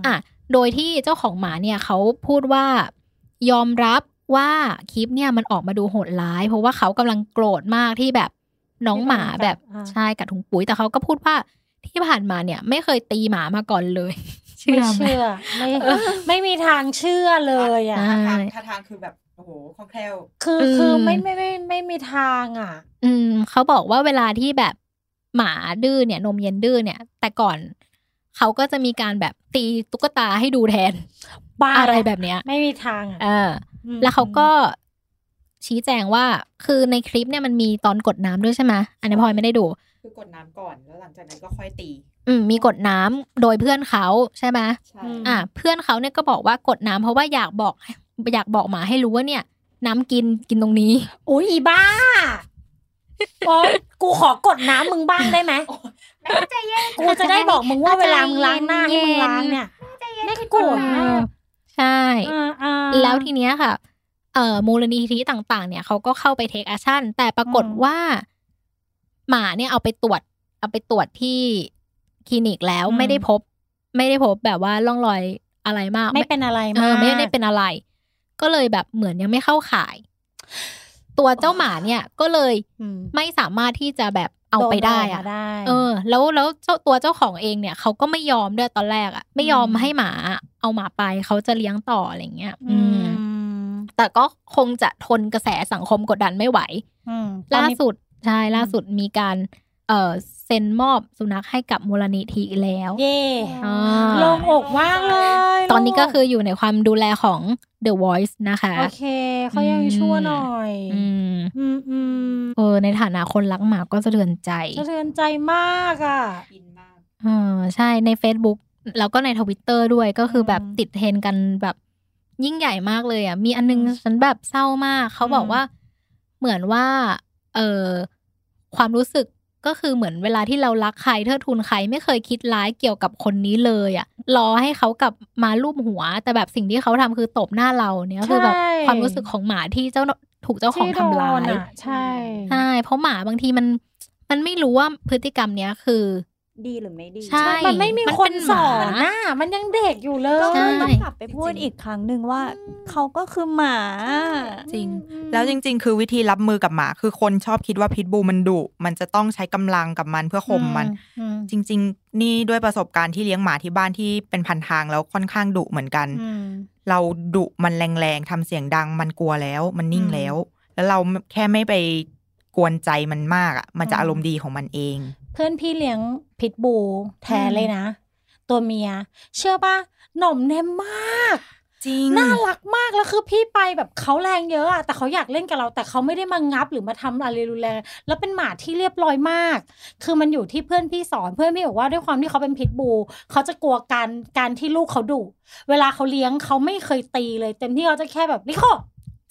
อะโดยที่เจ้าของหมาเนี่ยเขาพูดว่ายอมรับ ว่าคลิปเนี่ยมันออกมาดูโหดร้าย เพราะว่าเขากำลังโกรธมากที่แบบน้องหมาแบบอ่าใช่กัดถุงปุ๋ยแต่เขาก็พูดว่าที่ผ่านมาเนี่ย ไม่เคยตีหมามาก่อนเลยไม่ไหมเชื่อไม่ไม่มีทางเชื่อเลยอะอ่าใช่ท่าทางคือแบบโอ้โหคล่องแคล่วคืออืมคือไม่ไม่ไม่ไม่มีทางอะ อืมเขาบอกว่าเวลาที่แบบหมาดื้อเนี่ย นมเย็นดื้อเนี่ย แต่ก่อนเขาก็จะมีการแบบตีตุ๊กตาให้ดูแทนบ้าอะไรแบบเนี้ย ไม่มีทางอะเออม แล้วเขาก็ชี้แจงว่า คือในคลิปเนี่ยมันมีตอนกดน้ำด้วยใช่ไหมอันนี้พลอยไม่ได้ดู คือกดน้ำก่อนแล้วหลังจากนั้นก็ค่อยตี อืมมีกดน้ำโดยเพื่อนเขาใช่ไหมใช่อะเพื่อนเขาเนี่ยก็บอกว่ากดน้ำเพราะว่าอยากบอก อยากบอกหมาให้รู้ว่าเนี่ย น้ำกินกินตรงนี้อุ้ยอีบ้าโอ๊ยกูขอกดน้ำมึงบ้างได้ไหมกูจะได้บอกมึงว่าเวลามึงล้างหน้าให้มึงล้างเนี่ยไม่โกรธมาก ใช่อ่าอ่าแล้วทีเนี้ยค่ะ เอ่อมูลนิธิต่าง ๆ เนี่ยเขาก็เข้าไป take action แต่ปรากฏอืมว่า หมาเนี่ยเอาไปตรวจ เอาไปตรวจที่คลินิกแล้วอืมไม่ได้พบ ไม่ได้พบแบบว่าร่องรอยอะไรมาก ไม่เป็นอะไรเอมาอกไม่ได้เป็นอะไร ก็เลยแบบเหมือนยังไม่เข้าข่าย ตัวเจ้าหมาเนี่ยก็เลยอืมไม่สามารถที่จะแบบเอาไปได้โนอะมาได้เออ แล้วแล้วเจ้าตัวเจ้าของเองเนี่ยเขาก็ไม่ยอมด้วยตอนแรกอะไม่ยอมอืมให้หมา เอาหมาไปเขาจะเลี้ยงต่ออะไรเงี้ย อือืมมแต่ก็คงจะทนกระแสสังคมกดดันไม่ไหวอืมล่าตอนนี้สุดใช่ล่าสุดมีการ เอ่อเซ็นมอบสุนัขให้กับมูลนิธิแล้ว เย่อ่าโลงอกมากเลย ตอนนี้ก็คืออยู่ในความดูแลของ The Voice นะคะ โอเคเขายังชั่วหน่อยอืมอืมอืมเออ ในฐานะคนรักหมาก็สะเทือนใจสะเทือนใจมากอะเออใช่ใน Facebook แล้วก็ในทวิตเตอร์ด้วยก็คือแบบอืมติดเทรนด์กันแบบยิ่งใหญ่มากเลยอะ มีอันนึงฉันแบบเศร้ามาก เขาบอกอืมว่าเหมือนว่า เออความรู้สึก ก็คือเหมือนเวลาที่เรารักใครเทิดทูนใครไม่เคยคิดร้ายเกี่ยวกับคนนี้เลยอะรอให้เขากลับมาลูบหัว แต่แบบสิ่งที่เขาทำคือตบหน้าเราเนี่ยคือแบบใช่ความรู้สึกของหมาที่เจ้าถูกเจ้าของที่ทำร้าโดนยอะใช่ใช่เพราะหมาบางทีมันมันไม่รู้ว่าพฤติกรรมเนี้ยคือ ดีหรือไม่ดี ใช่ มันไม่มีมันคเป็นนสอนหมาน่ะมันยังเด็กอยู่เลก็ใช่ยต้องกลับไปพูดอีกครั้งหนึ่งว่า เขาก็คือหมา จริง แล้วจริง ๆ คือวิธีรับมือกับหมา คือคนชอบคิดว่าพิษบูมันดุมันจะต้องใช้กำลังกับมันเพื่อข่มมันอืมจริง ๆ นี่ด้วยประสบการณ์ที่เลี้ยงหมาที่บ้านที่เป็นพันทางแล้วค่อนข้างดุเหมือนกันอืมเราดุมันแรงๆทำเสียงดังมันกลัวแล้ว มันนิ่งอืมแล้ว แล้วเราแค่ไม่ไปกวนใจมันมากอะมันจะอืมอารมณ์ดีของมันเองเพื่อนพี่เลี้ยงพิทบูแท้เลยนะ ตัวเมีย เชื่อป่ะหน่อมแนมมาก จริง น่ารักมากแล้วคือพี่ไปแบบเขาแรงเยอะอะแต่เขาอยากเล่นกับเรา แต่เขาไม่ได้มางับหรือมาทำอะไรรุนแรงแล้วเป็นหมาที่เรียบร้อยมาก คือมันอยู่ที่เพื่อนพี่สอนเพื่อนพี่บอกว่าด้วยความที่เขาเป็นพิทบูเขาจะกลัวการการที่ลูกเขาดุเวลาเขาเลี้ยงเขาไม่เคยตีเลย เต็มที่เขาจะแค่แบบลิโค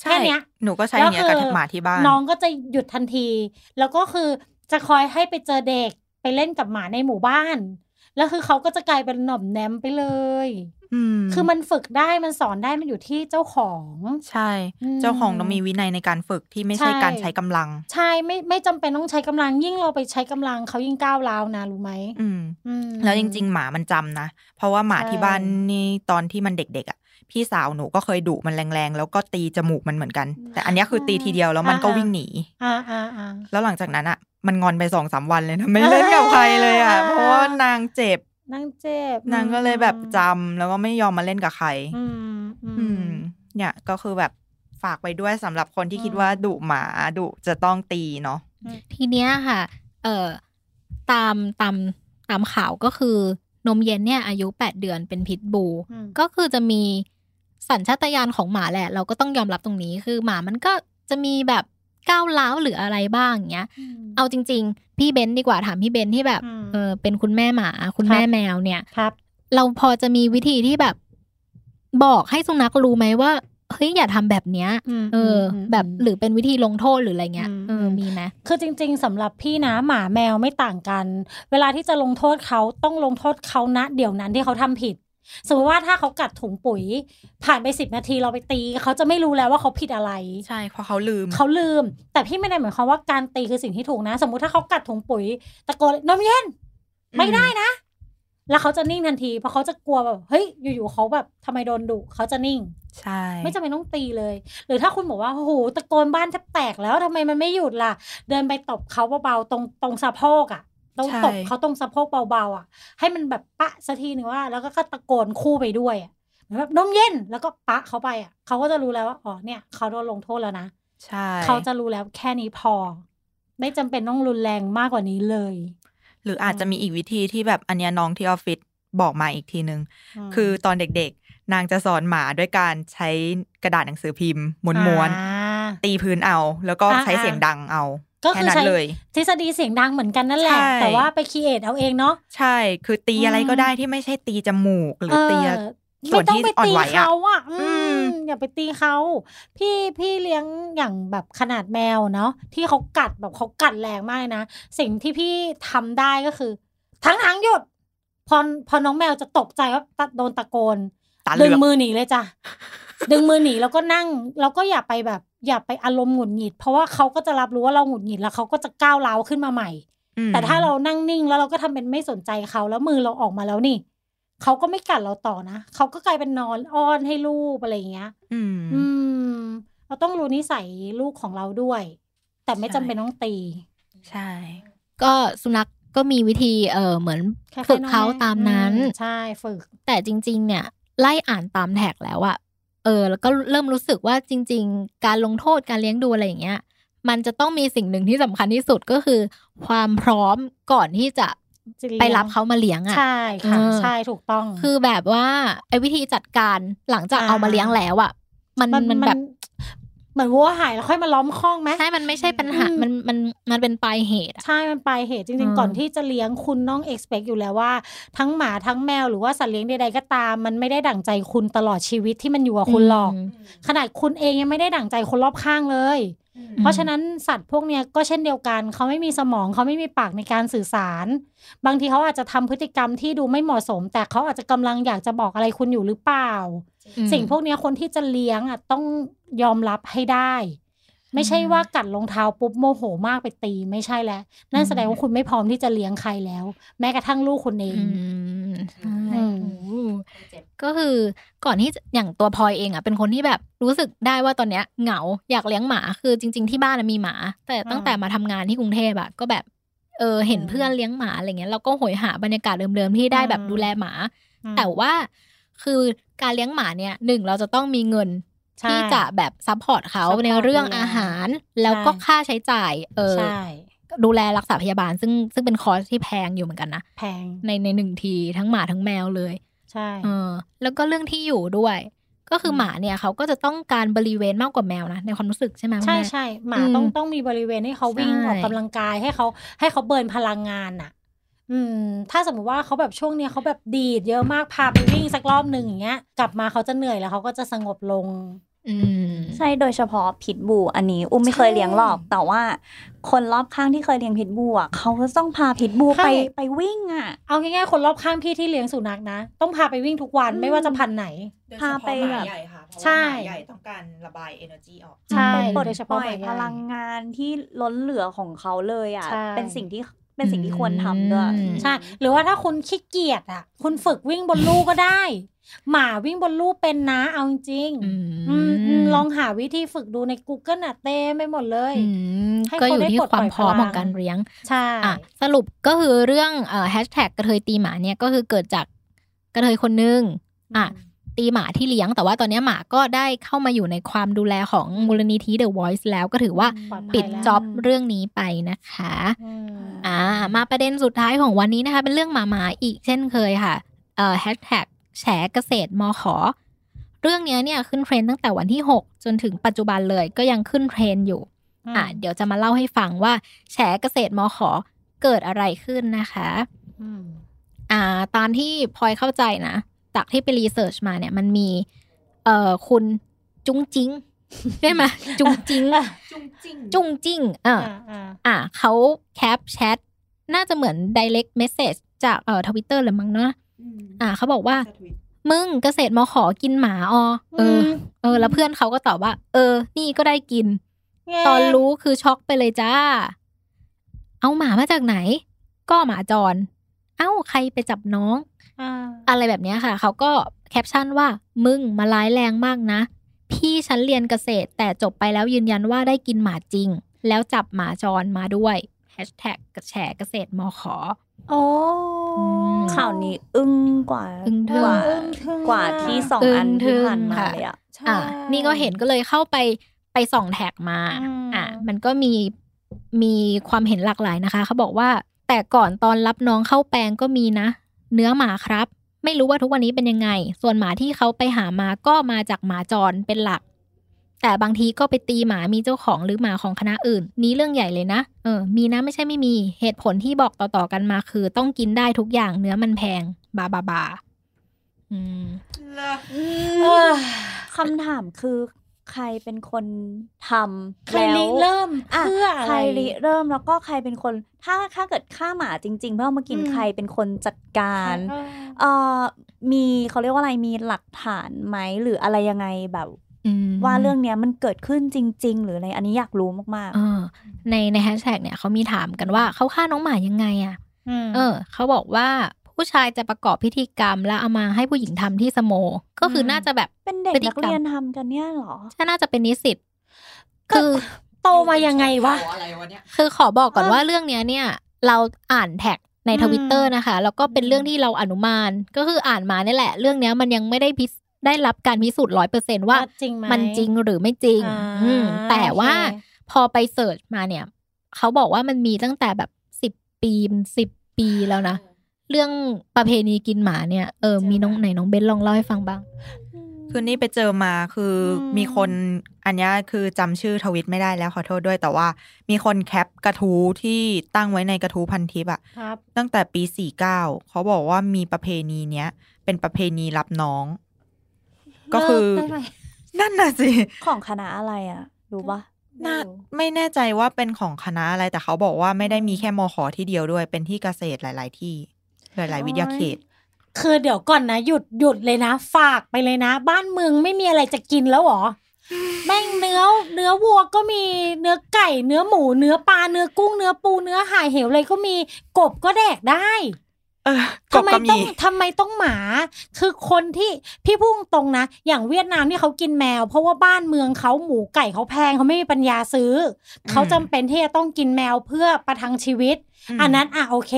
ใช่แค่เนี้ยหนูก็ใช้อย่างเงี้ยกับหมาที่บ้านน้องก็จะหยุดทันที แล้วก็คือ จะคอยให้ไปเจอเด็กไปเล่นกับหมาในหมู่บ้าน แล้วคือเขาก็จะกลายเป็นหน่อมแนมไปเลยอืมคือมันฝึกได้มันสอนได้มันอยู่ที่เจ้าของ ใช่อืมเจ้าของต้องมีวินัยในการฝึกที่ไม่ใช่ใช่การใช้กำลัง ใช่ไม่ไม่จำเป็นต้องใช้กำลัง ยิ่งเราไปใช้กำลังเขายิ่งก้าวร้าวนะรู้ไหมอืมอืมแล้วจริง ๆ หมามันจำนะ เพราะว่าหมาใช่ที่บ้านนี่ตอนที่มันเด็กๆอะพี่สาวหนูก็เคยดุมันแรงๆ แล้วก็ตีจมูกมันเหมือนกัน แต่อันเนี้ยคือตีทีเดียวแล้วมันก็วิ่งหนีอ่าอ่าอ่าแล้วหลังจากนั้นอะ มันงอนไปสองสามวันเลยนะไม่เล่นกับใครเลยอะอ่าเพราะว่านางเจ็บนั่งเจ็บนางก็เลยแบบจำแล้วก็ไม่ยอมมาเล่นกับใคร อืมอือืมมเนี่ยก็คือแบบฝากไปด้วยสำหรับคนที่อืมคิดว่าดุหมาดุจะต้องตีเนาะทีเนี้ยค่ะ เอ่อตามตามตามข่าวก็คือนมเย็นเนี่ย อายุแปดเดือนเป็นพิตบูลอืมก็คือจะมีสัญชาตญาณของหมาแหละ เราก็ต้องยอมรับตรงนี้คือหมามันก็จะมีแบบ ก้าวร้าวหรืออะไรบ้างอย่างเงี้ย เอาจริง ๆ พี่เบนซ์ดีกว่าถามพี่เบนซ์ที่แบบอืมเออเป็นคุณแม่หมา คุณครับแม่แมวเนี่ยครับ เราพอจะมีวิธีที่แบบบอกให้สุนัขรู้ไหมว่าเฮ้ยอย่าทำแบบเนี้ยมเอออมแบบหรือเป็นวิธีลงโทษหรืออะไรเงี้ยอืมเออมีไหมคือจริง ๆสำหรับพี่นะหมาแมวไม่ต่างกัน เวลาที่จะลงโทษเขาต้องลงโทษเขาณเดี๋ยวนั้นที่เขาทำผิด สมมติว่าถ้าเขากัดถุงปุ๋ย ผ่านไปสิบนาทีเราไปตี เขาจะไม่รู้แล้วว่าเขาผิดอะไร ใช่เพราะเขาลืมเขาลืม แต่พี่ไม่ได้หมายความว่าการตีคือสิ่งที่ถูกนะ สมมุติถ้าเขากัดถุงปุ๋ยตะโกนนมเย็นอืมไม่ได้นะ แล้วเขาจะนิ่งทันทีเพราะเขาจะกลัวแบบเฮ้ยอยู่ๆเขาแบบทำไมโดนดุเขาจะนิ่ง ใช่ ไม่จำเป็นต้องตีเลย หรือถ้าคุณบอกว่าโอ้โหตะโกนบ้านแทบแตกแล้วทำไมมันไม่หยุดล่ะ เดินไปตบเขาเบาๆตรงตรงสะโพกอะ ต้องตบเขาตรงสะโพกเบาๆอะ ให้มันแบบปะสักทีหนึ่งว่า แล้วก็ตะโกนคู่ไปด้วยอะเหมือนแบบนมเย็นแล้วก็ปะเขาไปอะเขาก็จะรู้แล้วว่าอ๋อเนี่ย เขาโดนลงโทษแล้วนะใช่เขาจะรู้แล้วแค่นี้พอ ไม่จำเป็นต้องรุนแรงมากกว่านี้เลย หรืออาจจะมีอีกวิธีที่แบบอันเนี้ยน้องที่ออฟฟิศบอกมาอีกทีนึงมคือตอนเด็กๆ นางจะสอนหมาด้วยการใช้กระดาษหนังสือพิมพ์ม้วนอ่าๆตีพื้นเอา แล้วก็อ่าใช้เสียงดังเอา ก็แค่คือนั้นใช้เลยทฤษฎีเสียงดังเหมือนกันนั่นแหละใช่แต่ว่าไปคีเอทเอาเองเนาะใช่ คือตีอะไรก็ได้ที่ไม่ใช่ตีจมูกหรือตีเออส่วนที่ไม่ต้องไปอ่อนตีไหวอะเขาอะอือืมมอย่าไปตีเขา พี่พี่เลี้ยงอย่างแบบขนาดแมวเนาะที่เขากัดแบบเขากัดแรงมากเลยนะ สิ่งที่พี่ทำได้ก็คือ ทั้งทางๆหยุด พอพอน้องแมวจะตกใจว่าตะโดนตะโกนตาเหดึลืงอกมือหนีเลยจ้ะ ดึงมือหนีแล้วก็นั่งแล้วก็อย่าไปแบบ อย่าไปอารมณ์หงุดหงิด เพราะว่าเขาก็จะรับรู้ว่าเราหงุดหงิดแล้วเขาก็จะก้าวร้าวขึ้นมาใหม่อืมแต่ถ้าเรานั่งนิ่งแล้วเราก็ทำเป็นไม่สนใจเขาแล้วมือเราออกมาแล้วนี่เขาก็ไม่กัดเราต่อนะเขาก็กลายเป็นนอนอ้อนให้ลูกอะไรอย่างเงี้ย อืมอืมเราต้องรู้นิสัยลูกของเราด้วย แต่ไม่ใช่จำเป็นต้องตี ใช่ ก็สุนัขก็มีวิธีเออเหมือนคล้ยๆฝึกเขาน้องแม่ตามนั้นอืมใช่ฝึก แต่จริง ๆ เนี่ย ไล่อ่านตามแท็กแล้วอะ เออแล้วก็เริ่มรู้สึกว่าจริง ๆ การลงโทษการเลี้ยงดูอะไรอย่างเงี้ย มันจะต้องมีสิ่งหนึ่งที่สำคัญที่สุดก็คือ ความพร้อมก่อนที่จะจะเลี้ยงไปรับเขามาเลี้ยงอะใช่ค่ะเออใช่ถูกต้อง คือแบบว่าไอ้วิธีจัดการหลังจากอ่าเอามาเลี้ยงแล้วอะมันมันแบบ เหมือนวัวหายแล้วค่อยมาล้อมคอกไหมใช่มันไม่ใช่ปัญหาอืมมันมันมันเป็นปลายเหตุอะใช่มันไปลายเหตุจอืริงมๆก่อนที่จะเลี้ยงคุณต้อง expect อยู่แล้วว่า ทั้งหมาทั้งแมวหรือว่าสัตว์เลี้ยงใดๆก็ตาม มันไม่ได้ดั่งใจคุณตลอดชีวิตที่มันอยู่กับคุณหรอกมขนาดคุณเองยังไม่ได้ดั่งใจคนรอบข้างเลย เพราะฉะนั้นสัตว์พวกเนี้ยก็เช่นเดียวกัน เขาไม่มีสมองเขาไม่มีปากในการสื่อสาร บางทีเขาอาจจะทำพฤติกรรมที่ดูไม่เหมาะสม แต่เขาอาจจะกำลังอยากจะบอกอะไรคุณอยู่หรือเปล่าอืม สิ่งพวกเนี้ยคนที่จะเลี้ยงอะต้องยอมรับให้ได้ ไม่ใช่ว่ากัดรองเท้าปุ๊บโมโหมากไปตีไม่ใช่แล้ว นั่นแสดงว่าคุณไม่พร้อมที่จะเลี้ยงใครแล้ว แม้กระทั่งลูกคุณเองอืมใช่อืมโอ้โหก็คือก่อนที่จะอย่างตัวพลอยเองอะเป็นคนที่แบบรู้สึกได้ว่าตอนเนี้ยเหงาอยากเลี้ยงหมาคือจริง ๆ ที่บ้านอะมีหมา แต่ตั้งแต่มาทำงานที่กรุงเทพอะก็แบบเออเห็นเพื่อนเลี้ยงหมาอะไรเงี้ยเราก็โหยหาบรรยากาศเดิมๆที่ได้แบบดูแลหมา แต่ว่า คือการเลี้ยงหมาเนี่ยหนึ่งเราจะต้องมีเงินใช่ที่จะแบบ support เขา support ในเรื่องดูแลอาหาร แล้วก็ใช่ค่าใช้จ่าย เออใช่ดูแลรักษาพยาบาล ซึ่งซึ่งเป็นคอร์สที่แพงอยู่เหมือนกันนะแพงในในหนึ่งทีทั้งหมาทั้งแมวเลย ใช่เออ แล้วก็เรื่องที่อยู่ด้วย ก็คือมหมาเนี่ยเขาก็จะต้องการบริเวณมากกว่าแมวนะในความรู้สึกใช่ไหมคุณใช่แม่ใช่หมาอืมต้องต้องมีบริเวณให้เขาวิ่งใช่ออกกำลังกายให้เขาให้เขาเบิร์นพลังงานน่ะ อืม ถ้าสมมติว่าเขาแบบช่วงเนี้ยเขาแบบดีดเยอะมากพาไปวิ่งสักรอบหนึ่งอย่างเงี้ย กลับมาเขาจะเหนื่อยแล้วเขาก็จะสงบลง อืม ใช่โดยเฉพาะพิทบูอันนี้ อุ้มไม่เคยเลี้ยงหรอกใช่แต่ว่า คนรอบข้างที่เคยเลี้ยงพิทบูอะเขาก็ต้องพาพิทบูใช่ไปไปวิ่งอะ เอาง่ายๆคนรอบข้างพี่ที่เลี้ยงสุนัขนะ ต้องพาไปวิ่งทุกวันอืมไม่ว่าจะพันธุ์ไหนพาไปแบบ ใหญ่ค่ะ เพราะใช่ ว่าหมาใหญ่ต้องการระบาย energy ออก ใช่ปลดโดยเฉปล่พาะอยหมาใหญ่พลังงานที่ล้นเหลือของเขาเลยอะ ใช่ เป็นสิ่งที่ เป็นสิ่งที่ควรทำด้วยอืมใช่ หรือว่าถ้าคุณขี้เกียจอะ คุณฝึกวิ่งบนลู่ก็ได้ หมาวิ่งบนลู่เป็นนะเอาจริงอือืมอืมมลองหาวิธีฝึกดูใน Google น่ะเต็มไปหมดเลยอืมให้ก็เขาอยู่ได้ที่ปลดความปล่อยพร้อมพลังของการเลี้ยงใช่อะสรุปก็คือเรื่องเอ่อแฮชแท็กกระเทยตีหมาเนี่ยก็คือเกิดจากกระเทยคนนึงอะ ตีหมาที่เลี้ยง แต่ว่าตอนเนี้ยหมาก็ได้เข้ามาอยู่ในความดูแลของมูลนิธิ The Voice แล้วก็ถือว่าปลอดภัยปิดแล้วจ็อบเรื่องนี้ไปนะคะอืมอ่ามาประเด็นสุดท้ายของวันนี้นะคะ เป็นเรื่องหมาหมาอีกเช่นเคยค่ะเอ่อแฮชแท็กแฉเกษตรมขอเรื่องเนี้ยเนี่ยขึ้นเทรนด์ตั้งแต่วันที่ 6 จนถึงปัจจุบันเลยก็ยังขึ้นเทรนด์อยู่อะเดี๋ยวจะมาเล่าให้ฟังว่า แฉเกษตรมขอเกิดอะไรขึ้นนะคะอืมอ่าตามที่พลอยเข้าใจนะ จากที่ไป research มาเนี่ยมันมี เอ่อคุณจุ้งจิ้งใช่ไหมจุ้งจิ้งจุ้งจิ้งจุ้งจิ้งเอออ่าอ่าอะเขา cap chat น่าจะเหมือน direct message จากเอ่อทวิตเตอร์หรือมั้งเนาะอะเขาบอกว่า มึงเกษตรมขอกินหมาออเออมเออ แล้วเพื่อนเขาก็ตอบว่า เออ นี่ก็ได้กินแงตอนรู้คือช็อกไปเลยจ้า เอาหมามาจากไหน ก็หมาจร เอ้าใครไปจับน้อง อ่าอะไรแบบเนี้ยค่ะ เขาก็แคปชั่นว่ามึงมาร้ายแรงมากนะ พี่ฉันเรียนเกษตร แต่จบไปแล้วยืนยันว่าได้กินหมาจริง แล้วจับหมาจรมาด้วยแฮชแท็กแฉเกษตรมขอโอ้มข่าวนี้อึ้งกว่าอึ้งทึ่งกว่าอึ้งทึ่งกว่าที่สองอันอึ้งทึ่ที่งผ่านมาค่ะเลยอะใช่อะนี่ก็เห็นก็เลยเข้าไปไปส่องแท็กมาอืมอะมันก็มีมีความเห็นหลากหลายนะคะ เขาบอกว่าแต่ก่อนตอนรับน้องเข้าแปลงก็มีนะ เนื้อหมาครับ ไม่รู้ว่าทุกวันนี้เป็นยังไง ส่วนหมาที่เขาไปหามาก็มาจากหมาจรเป็นหลัก แต่บางทีก็ไปตีหมามีเจ้าของหรือหมาของคณะอื่น นี้เรื่องใหญ่เลยนะเออมีนะไม่ใช่ไม่มีเหตุผลที่บอกต่อๆกันมาคือ ต้องกินได้ทุกอย่างเนื้อมันแพง บาบาบาอืมเออคำถามคือ ใครเป็นคนทำใครริเริ่มอะเพื่ออะไรใครริเริ่มแล้วก็ใครเป็นคน ถ้าถ้าเกิดฆ่าหมาจริง ๆ เพื่อเอามากินอืมใครเป็นคนจัดการเออเอ่อมีเขาเรียกว่าอะไรมีหลักฐานไหมหรืออะไรยังไงแบบอืมว่าเรื่องเนี้ยมันเกิดขึ้นจริง ๆ หรืออะไรอันนี้อยากรู้มากเออในในแฮชแท็กเนี่ยเขามีถามกันว่าเขาฆ่าน้องหมายังไงอะ่ะมเออเขาบอกว่า ผู้ชายจะประกอบพิธีกรรม แล้วเอามาให้ผู้หญิงทำที่สโม ก็คืออมน่าจะแบบๆเป็นเด็กพฤตินักกรรมเรียนทำกันเนี่ยเหรอใช่น่าจะเป็นนิสิตก็คือโตมายังไงวะอะไรวะเนี่ยคือขอบอกก่อนว่าเรื่องเนี้ยเนี่ย เราอ่านแท็กในอืมทวิตเตอร์นะคะ แล้วก็เป็นเรื่องที่เราอนุมานก็คืออ่านมาเนี่ยแหละ เรื่องเนี้ยมันยังไม่ได้พิสได้รับการพิสูจน์ร้อยเปอร์เซนว่าว่าจริงไหมมันจริงหรือไม่จริงอ่าอืมแต่ว่าโอเคพอไปเสิร์ชมาเนี่ย เขาบอกว่ามันมีตั้งแต่แบบสิบปีสิบปีแล้วนะ เรื่องประเพณีกินหมาเนี่ยเออมีน้องไหนน้องเบนลองเล่าให้ฟังบ้าง คือนี่ไปเจอมาคืออมมีคนอันเนี้ยคือจำชื่อทวิตไม่ได้แล้วขอโทษด้วยแต่ว่า มีคนแคปกระทู้ที่ตั้งไว้ในกระทู้พันทิปอะครับตั้งแต่ปีสี่เก้าเขาบอกว่ามีประเพณีเนี้ย เป็นประเพณีรับน้อง ก็คือเลิได้ไหมนั่นน่ะสิ ของคณะอะไรอะรู้ปะน่าไม่รู้ไม่แน่ใจว่าเป็นของคณะอะไรแต่เขาบอกว่าไม่ได้มีแค่มขที่เดียวด้วย เป็นที่เกษตรหลาย ๆ ที่ หลาย ๆ วิทยาเขต คือเดี๋ยวก่อนนะหยุดหยุดเลยนะ ฝากไปเลยนะ บ้านเมืองไม่มีอะไรจะกินแล้วเหรอแม่งเนื้อเนื้อวัวก็มีเนื้อไก่ เนื้อหมู เนื้อปลาเนื้อกุ้งเนื้อปูเนื้อห่ายเหวอะไรก็มีกบก็แดกได้เออกบ ทำไมก็ต้มีองทำไมต้องหมา คือคนที่พี่พุ่งตรงนะ อย่างเวียดนามที่เขากินแมว เพราะว่าบ้านเมืองเขาหมูไก่เขาแพงเขาไม่มีปัญญาซื้ออมเขาจำเป็นที่จะต้องกินแมวเพื่อประทังชีวิตมอันนั้นอะโอเค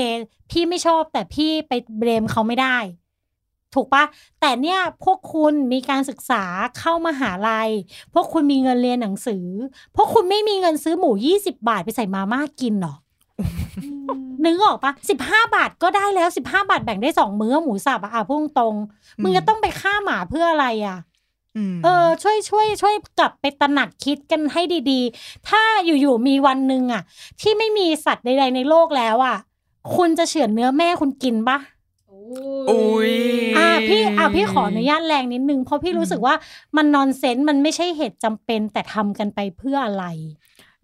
พี่ไม่ชอบแต่พี่ไปเบรมเขาไม่ได้ ถูกปะแต่เนี่ยพวกคุณมีการศึกษาเข้ามาหาลัย พวกคุณมีเงินเรียนหนังสือ พวกคุณไม่มีเงินซื้อหมูยี่สิบาทไปใส่มาม่ากินหรอ นึกออกปะสิบห้าบาทก็ได้แล้วสิบห้าบาทแบ่งได้สองมื้อหมูสับอะอะพุ่งตรงๆมึงจะต้องไปฆ่าหมาเพื่ออะไรอะมเออช่วยช่วยช่วยกลับไปตระหนักคิดกันให้ดีๆ ถ้าอยู่ๆมีวันหนึ่งอะ ที่ไม่มีสัตว์ใด ๆ ในโลกแล้วอะ คุณจะเฉือนเนื้อแม่คุณกินปะอุ้ยอ่าพี่อ่าพี่ขออนุญาตแรงนิดนึง เพราะพี่รู้สึกว่ามันนอนเซนส์มันไม่ใช่เหตุจำเป็นแต่ทำกันไปเพื่ออะไร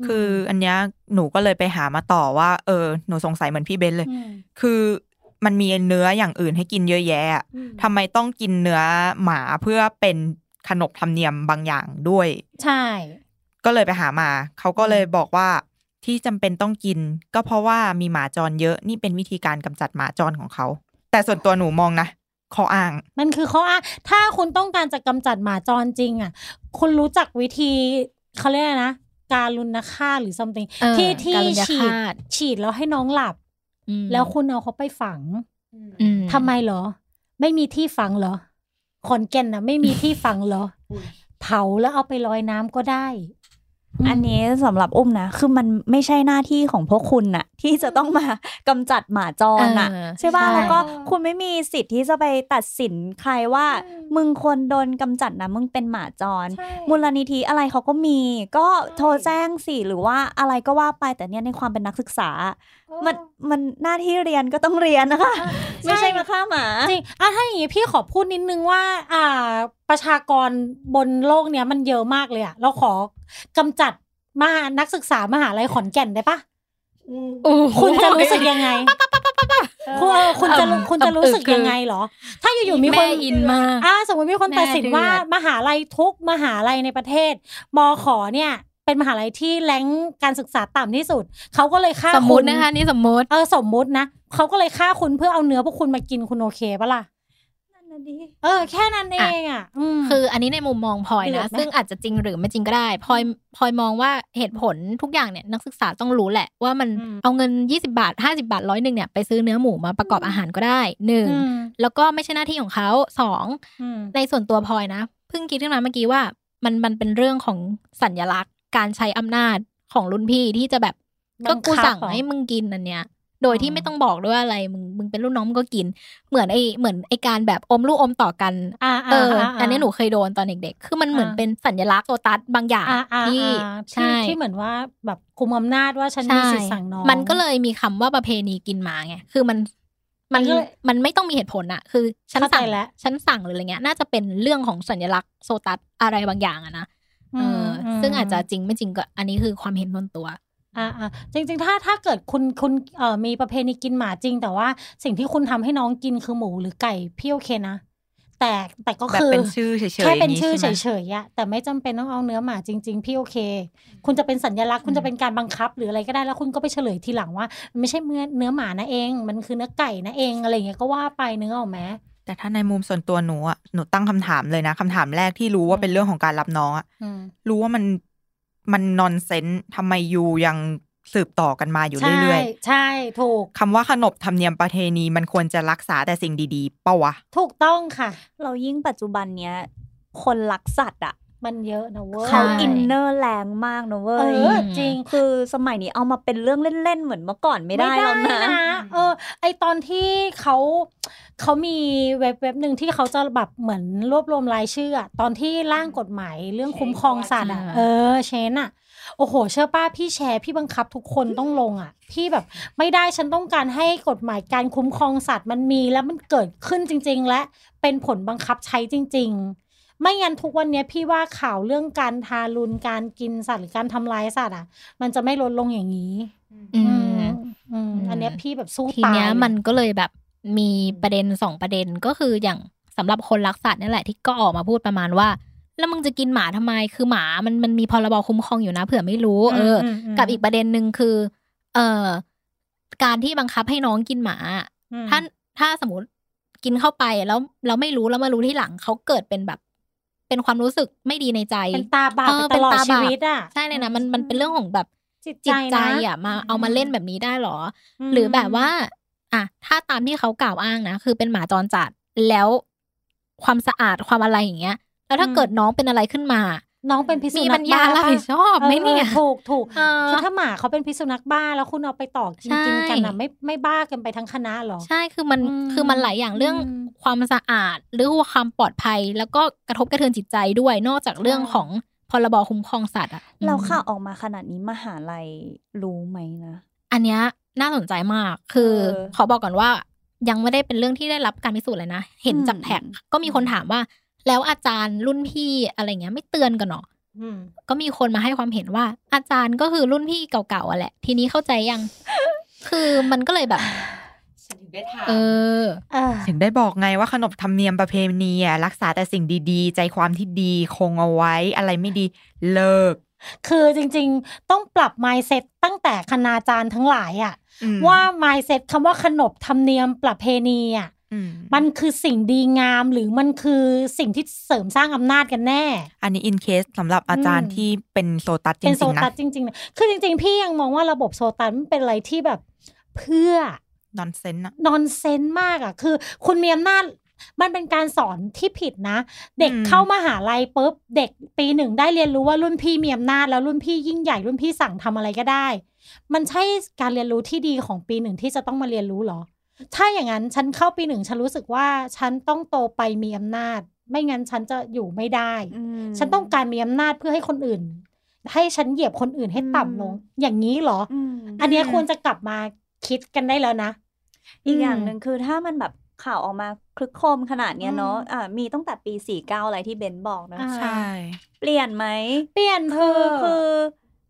คืออันเนี้ยหนูก็เลยไปหามาต่อว่า เออ หนูสงสัยเหมือนพี่เบนเลยอืมคือมันมีเนื้ออย่างอื่นให้กินเยอะแยะอะอืมทำไมต้องกินเนื้อหมาเพื่อเป็นขนบธรรมเนียมบางอย่างด้วย ใช่ ก็เลยไปหามา เขาก็เลยบอกว่าที่จำเป็นต้องกิน ก็เพราะว่ามีหมาจรเยอะนี่เป็นวิธีการกำจัดหมาจรของเขา แต่ส่วนตัวหนูมองนะข้ออ้าง มันคือข้ออ้าง ถ้าคุณต้องการจะกำจัดหมาจรจริง อะ คุณรู้จักวิธีเขาเรียกอะไรนะ การลุนฆาตหรือ something เออที่ที่การุณฉีดฆาตฉีดแล้วให้น้องหลับอืมแล้วคุณเอาเขาไปฝังอืมทำไมเหรอ ไม่มีที่ฝังเหรอขอนแก่นนะไม่มีที่ฝังเหรอ เผาแล้วเอาไปลอยน้ำก็ได้ อันนี้สำหรับอุ้มนะ คือมันไม่ใช่หน้าที่ของพวกคุณน่ะ ที่จะต้องมากำจัดหมาจรน่ะเออใช่ป่ะใช่แล้วก็คุณไม่มีสิทธิ์ที่จะไปตัดสินใครว่าอืมมึงควรโดนกำจัดนะมึงเป็นหมาจรใช่มูลนิธิอะไรเขาก็มี ก็โทรแจ้งสิหรือว่าอะไรก็ว่าไปแต่เนี่ยในความเป็นนักศึกษา มันมันหน้าที่เรียนก็ต้องเรียนนะคะ ไม่ใช่มาฆ่าหมาจริงอะถ้าอย่างนี้พี่ขอพูดนิดนึงว่า อ่าประชากรบนโลกเนี้ยมันเยอะมากเลยอะเราขอ กำจัดมหานักศึกษามหาลัยขอนแก่นได้ปะโอ้โหคุณจะรู้สึกยังไงคุณเออคุณจะรู้อ่ำคุณจะรู้สึกอ่ำอึกคือยังไงเหรอ ถ้าอยู่ๆมีคแม่นอินมากอ่าสมมติมีคนแม่ตัดสินว่าเดือดมหาลัยทุกมหาลัยในประเทศมขอเนี่ย เป็นมหาลัยที่แรงการศึกษาต่ำที่สุดเขาก็เลยฆ่าสมมคุติณนะคะนี่สมมติเออสมมุตินะเขาก็เลยฆ่าคุณเพื่อเอาเนื้อพวกคุณมากินคุณโอเคปะล่ะ เออแค่นั้นเองอะอืมคืออันนี้ในมุมมองพลอยเดือนะดไหมซึ่งอาจจะจริงหรือไม่จริงก็ได้พลอยพลอยมองว่าเหตุผลทุกอย่างเนี่ยนักศึกษาต้องรู้แหละ ว่ามันอืมเอาเงิน 20 บาท 50 บาทร้อยหนึ่งเนี่ยไปซื้อเนื้อหมูมาประกอบอาหารก็ได้หนึ่งอืมแล้วก็ไม่ใช่หน้าที่ของเขาสองอืมในส่วนตัวพลอยนะเพิ่งคิดขึ้นมาเมื่อกี้ว่ามันมันเป็นเรื่องของสัญลักษณ์ การใช้อำนาจของรุ่นพี่ที่จะแบบบัก็งคับกูสั่งเหรอให้มึงกินอันเนี้ย โดยที่ไม่ต้องบอกด้วยว่าอะไรมึงมึงเป็นรุ่นน้องมึงก็กิน เหมือนไอเหมือนไอการแบบอมลูกอมต่อกันอ่าเออาาอันนี้หนูเคยโดนตอนเด็กๆคือมันเหมือนอ่าเป็นสัญลักษณ์โซตัสบางอย่างอ่าอ่าที่อ่าใช่ที่ที่เหมือนว่าแบบคุมอำนาจว่าฉันมีใช่สิทธิ์สั่งน้องมันก็เลยมีคำว่าประเพณีกินหมาไงคือมันมันมันก็เลยมันไม่ต้องมีเหตุผลอะคือฉันเข้าใจสั่งแล้วฉันสั่งหรืออะไรเงี้ย น่าจะเป็นเรื่องของสัญลักษณ์โซตัสอะไรบางอย่างอะนะเอออมซึ่งอาจจะจริงไม่จริงก็อันนี้คือความเห็นส่วนตัว อ่าอ่าจริง ๆ ถ้าถ้าเกิดคุณคุณเอ่อมีประเพณีกินหมาจริง แต่ว่าสิ่งที่คุณทำให้น้องกินคือหมูหรือไก่พี่โอเคนะ แต่แต่ก็แบบคือเป็นชื่อเฉยๆแค่เป็นอย่างนี้ชื่อใช่เฉไหมยๆอะแต่ไม่จำเป็นต้องเอาเนื้อหมาจริง ๆ พี่โอเค คุณจะเป็นสัญลักษณ์คุณจะเป็นการบังคับหรืออะไรก็ได้แล้วคุณก็ไปเฉลยทีหลังว่ามันไม่ใช่เนื้อเนื้อหมานะเอง มันคือเนื้อไก่นะเองอะไรอย่างเงี้ยก็ว่าไปเนื้อออกไหมแต่ถ้าในมุมส่วนตัวหนูอะหนูตั้งคำถามเลยนะคำถามแรกที่รู้ว่าเป็นเรื่องของการรับน้องอะอืมรู้ว่ามัน มันนอนเซนส์ทำไมยูยังสืบต่อกันมาอยู่ใช่เรื่อยใช่ถูกๆคำว่าขนบธรรมเนียมประเพณีมันควรจะรักษาแต่สิ่งดีๆเปะวะ ถูกต้องค่ะ เรายิ่งปัจจุบันเนี้ย คนรักสัตว์อะ มันเยอะนะเว้ยเขาใช่ inner แรงมากนะเว้เอยอจริงคือสมัยนี้เอามาเป็นเรื่องเล่นๆเหมือนเมื่อก่อนไม่ได้แล้วนะเออ ไอตอนที่เขาเขามีเว็บเว็บหนึ่งที่เขาจะแบบเหมือนรวบรวมรายชื่ออะตอนที่ร่างกฎหมายเรื่องคุ้มครองสัตว์อะอ่าเออเชนอะโอ้โห เชื่อป้าพี่แชร์พี่บังคับทุกคนต้องลงอะพี่แบบไม่ได้ฉันต้องการให้กฎหมายการคุ้มครองสัตว์มันมีแล้วมันเกิดขึ้นจริง ๆ และเป็นผลบังคับใช้จริง ๆ ไม่งั้นทุกวันเนี้ยพี่ว่าข่าวเรื่องการทารุณการกินสัตว์หรือการทำร้ายสัตว์อะมันจะไม่ลดลงอย่างนี้ อืมอืมอืมอันเนี้ยพี่แบบสู้ทีตายเนี้ยเลยมันก็เลยแบบมีประเด็นสองประเด็นก็คืออย่างสำหรับคนรักสัตว์นี่แหละที่ก็ออกมาพูดประมาณว่า แล้วมึงจะกินหมาทำไมคือหมามันมันมีพรบคุ้มครองอยู่นะเผื่อไม่รู้ เอออมอืมกับอีกประเด็นหนึ่งคือ เอ่อการที่บังคับให้น้องกินหมาอืมถ้าถ้าสมมติกินเข้าไปแล้วเราไม่รู้แล้วมารู้ที่หลังเขาเกิดเป็นแบบ เป็นความรู้สึกไม่ดีในใจ เป็นตาบาปเออไปตลอดเป็นตาชีบาปวิตอะใช่เลยนะมันมันเป็นเรื่องของแบบจิตจิตใจนะอะมาเอามาเล่นแบบนี้ได้เหรออมหรือแบบว่า อะถ้าตามที่เขากล่าวอ้างนะคือเป็นหมาจรจัดแล้วความสะอาดความอะไรอย่างเงี้ย แล้วถ้าเกิดน้องเป็นอะไรขึ้นมา น้องเป็นพิษสุมีนัปัขญญาบ้ารับปะผิดชอบไหมเนี่ยออถูกถูกเออคือถ้าหมาเขาเป็นพิษสุนัขบ้าแล้วคุณเอาไปต่อกินใช่กินกันอะไม่ไม่บ้ากันไปทั้งคณะหรอ ใช่คือมันอืมคือมันหลายอย่างเรื่องอืมความสะอาด หรือว่าความปลอดภัย แล้วก็กระทบกระเทือนจิตใจด้วยนอกจากเรื่องใช่ของพรบคุ้มครองสัตว์อะเราอืมข่าวออกมาขนาดนี้มหาลัยรู้ไหมนะอันเนี้ยน่าสนใจมากคือเออขอบอกก่อนว่ายังไม่ได้เป็นเรื่องที่ได้รับการพิสูจน์เลยนะ เห็นจากอืมแท็กก็มีคนถามว่า แล้วอาจารย์รุ่นพี่อะไรเงี้ยไม่เตือนกันหรออืมก็มีคนมาให้ความเห็นว่า อาจารย์ก็คือรุ่นพี่เก่าๆอะแหละ ทีนี้เข้าใจยัง คือมันก็เลยแบบเออเออถึงได้บอกไงว่าขนบธรรมเนียมประเพณีอะรักษาแต่สิ่งดีๆ ใจความที่ดีคงเอาไว้อะไรไม่ดีเลิก คือจริงๆ ต้องปรับ mindset ตั้งแต่คณาจารย์ทั้งหลายอะอืมว่า mindset คำว่าขนบธรรมเนียมประเพณีอะอื มมันคือสิ่งดีงามหรือมันคือสิ่งที่เสริมสร้างอำนาจกันแน่ อันนี้อินเคสสำหรับอาจารย์อืมที่เป็นโซตัสจเป็นโซริงๆนะตัสจริงๆนะคือจริง ๆ พี่ยังมองว่าระบบโซตัสมันเป็นอะไรที่แบบเพื่อนอนเซนอะนอนเซนมากอะคือ คุณมีอำนาจมันเป็นการสอนที่ผิดนะ เด็กเข้ามหาลัยปุ๊บเด็กปีหนึ่งได้เรียนรู้ว่ารุ่นพี่มีอำนาจแล้วรุ่นพี่ยิ่งใหญ่รุ่นพี่สั่งทำอะไรก็ได้ มันใช่การเรียนรู้ที่ดีของปีหนึ่งที่จะต้องมาเรียนรู้เหรอ ถ้าอย่างนั้นฉันเข้าปีหนึ่งฉันรู้สึกว่าฉันต้องโตไปมีอำนาจ ไม่งั้นฉันจะอยู่ไม่ได้อืมฉันต้องการมีอำนาจเพื่อให้คนอื่น ให้ฉันเหยียบคนอื่นให้ต่ำลง อย่างนี้เหรออืมอันเนี้ยควรจะกลับมาคิดกันได้แล้วนะ อีกอย่างหนึ่งคือถ้ามันแบบข่าวออกมาคลึกโครมขนาดเนี้ยเนาะอืมอ่ามีตั้งแต่ปีสี่เก้าอะไรที่เบนบอกนะอ่าใช่ เปลี่ยนไหม เปลี่ยนเธคืออคือ